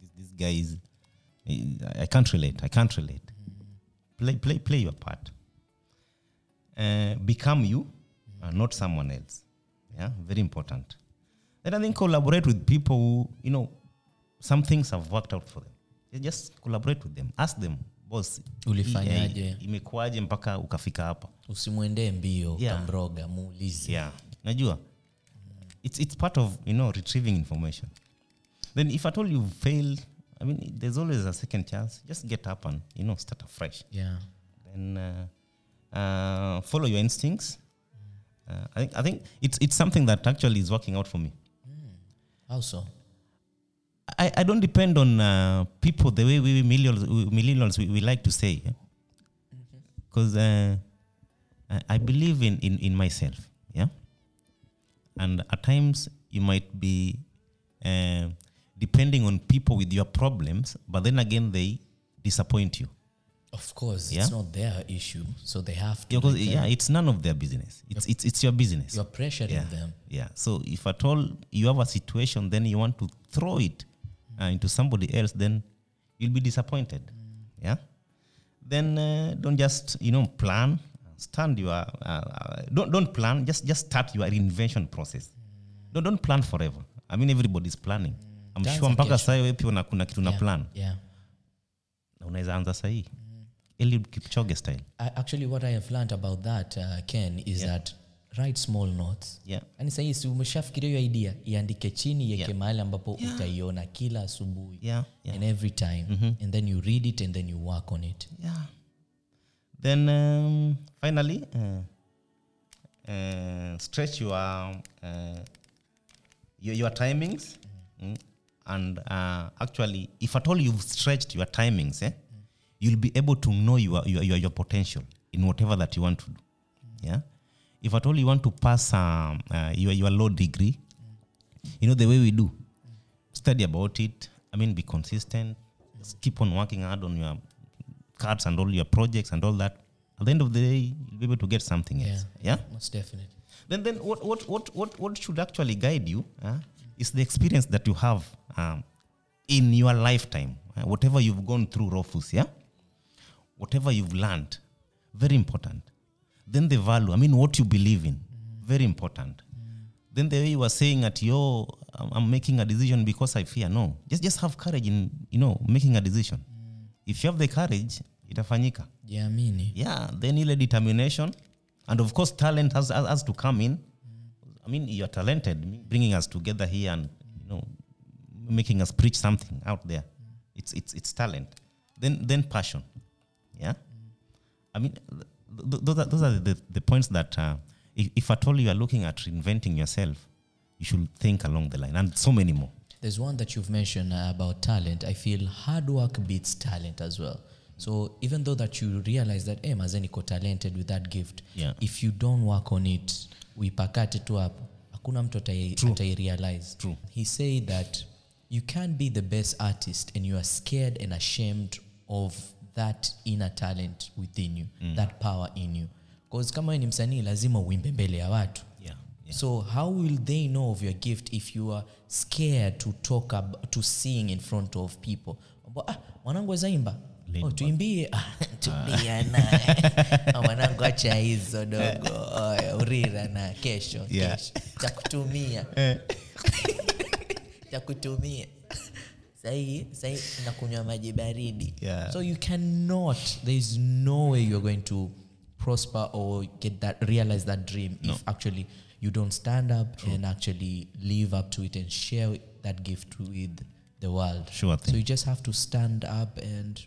this, this guy is. I can't relate. I can't relate. Play play play your part. Uh, become you, uh, not someone else. Yeah, very important. Then I think collaborate with people who you know some things have worked out for them. You just collaborate with them. Ask them, boss, Ulifanyaje? imekuaje imekuwaje mpaka ukafika hapa? usimwendee mbio Yeah. ukamroga muulize Yeah, najua. It's it's part of you know retrieving information. Then if at all you fail, I mean, there's always a second chance. Just get up and you know start afresh. yeah Then uh, uh, follow your instincts. Uh, I think I think it's it's something that actually is working out for me. how so I, I don't depend on uh, people the way we millennials, we, millennials we, we like to say. Because uh, I, I believe in, in, in myself. Yeah. And at times you might be uh, depending on people with your problems, but then again they disappoint you. Of course Yeah. it's not their issue so they have to Yeah, yeah, it's none of their business. It's, it's, it's your business. you're pressuring yeah. them Yeah. So if at all you have a situation, then you want to throw it uh, into somebody else, then you'll be disappointed. Yeah. Then uh, don't just you know plan. Stand your uh, uh, don't don't plan. Just just start your reinvention process. Don't don't plan forever. I mean everybody's planning. I'm That's sure mpaka sasa wewe pia kuna kitu na yeah. plan yeah na unaweza anza sahii. Eliud Kipchoge style. I, actually what i have learned about that uh, ken is that write small notes Yeah. yani sahii si umeshafikiria hiyo idea iandike chini yeke Yeah. mahali ambapo utaiona kila asubuhi Yeah, yeah. and every time and then you read it and then you work on it Yeah. Then um, finally, uh, uh, stretch your uh, your, your timings, mm, and uh, actually, if at all you've stretched your timings, eh, you'll be able to know your, your your your potential in whatever that you want to do. Yeah. If at all you want to pass um, uh, your your law degree, you know the way we do study about it i mean be consistent just keep on working hard on your cards and all your projects and all that at the end of the day you'll be able to get something else yeah, most definitely then then what what what what, what should actually guide you huh? it's the experience that you have um, in your lifetime. uh, whatever you've gone through, Rufus, yeah? Whatever you've learned, very important. Then the value, I mean, what you believe in, very important. Then the way you were saying at yo, I'm, making a decision because I fear. No, just just have courage in you know making a decision. If you have the courage, itafanyika. jiamini Yeah, then ile determination, and of course talent has has, has to come in. I mean, you're talented, bringing us together here and you know making us preach something out there. It's it's it's talent. Then then passion. Yeah, I mean, th- th- those are those are the, the points that uh, if, if at all you are looking at reinventing yourself, you should think along the line, and so many more. There's one that you've mentioned uh, about talent. I feel hard work beats talent as well. So even though that you realize that hey, Mazeniko talented with that gift, Yeah. if you don't work on it, uipakate tu hapo, hakuna mtu atai, atai realize. True. He said that you can't be the best artist and you are scared and ashamed of that inner talent within you, that power in you. Because kama ni msanii lazima uimbe mbele ya watu. Yeah, yeah. So how will they know of your gift if you are scared to talk ab- to sing in front of people? Ah, mwanangu wezaimba Oh, tuimbie. Ah, Ah, mwanangu acha hizo dogo. Urira na kesho Yeah. kesho. Takutumia takutumia nakunywa maji baridi Yeah. so you cannot there is no way you're going to prosper or get that realize that dream if actually you don't stand up and actually live up to it and share that gift with the world Sure thing. so you just have to stand up and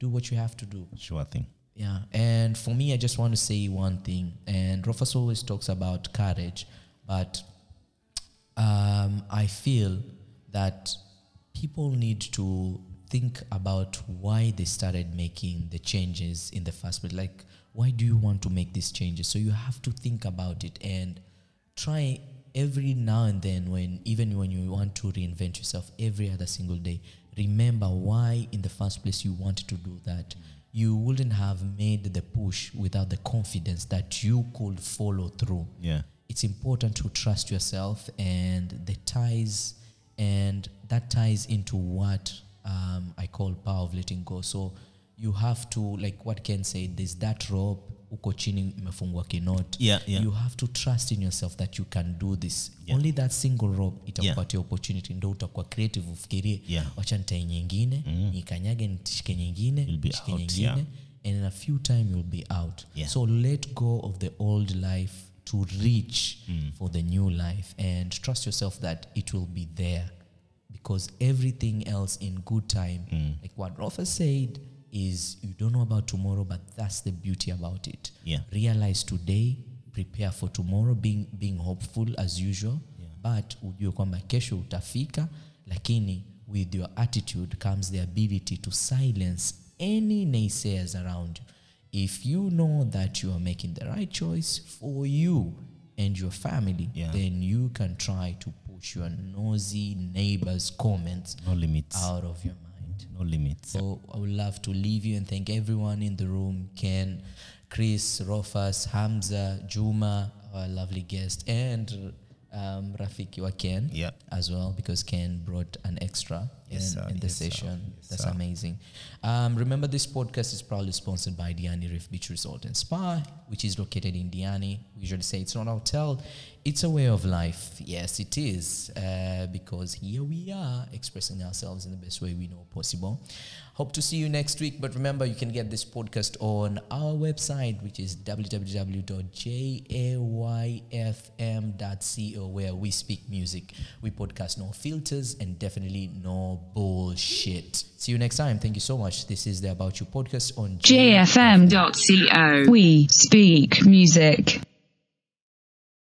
do what you have to do Sure thing. yeah, and for me, I just want to say one thing. And Rufus always talks about courage, but um, I feel that people need to think about why they started making the changes in the first place. Like, why do you want to make these changes? So you have to think about it and try every now and then when even when you want to reinvent yourself every other single day remember why in the first place you wanted to do that you wouldn't have made the push without the confidence that you could follow through Yeah. it's important to trust yourself and the ties and that ties into what um, i call power of letting go. So you have to like what ken said there's that rope uko chini imefungwa kinot. Yeah, yeah. you have to trust in yourself that you can do this. Only that single rope itakupatia opportunity ndo utakuwa creative ufikirie Yeah. wacha nitai nyingine nikanyage nishike nyingine out, nyingine yeah. and in a few time you'll be out. Yeah. so let go of the old life to reach for the new life and trust yourself that it will be there because everything else in good time hmm. like what Rafa said is you don't know about tomorrow but that's the beauty about it. Yeah. realize today prepare for tomorrow being, being hopeful as usual. But ujue kwamba kesho utafika lakini with your attitude comes the ability to silence any naysayers around you. If you know that you are making the right choice for you and your family Yeah. then you can try to push your nosy neighbors comments No limits. out of your mind No limits. so I would love to leave you and thank everyone in the room Ken, Chris, Rufus, Hamza, Juma, our lovely guest, and um, Rafiki wa Ken Yeah. as well because Ken brought an extra Yes, in, in the Yes, session. Yes, That's sir. amazing. Um, remember, this podcast is proudly sponsored by Diani Reef Beach Resort and Spa, which is located in Diani. We usually say it's not a hotel, it's a way of life. Yes, it is, uh, because here we are expressing ourselves in the best way we know possible. Hope to see you next week. But remember, you can get this podcast on our website, which is www.jfm.co, where we speak music. We podcast no filters and definitely no bullshit. See you next time. Thank you so much. This is the About You podcast on JFM.co. We speak music.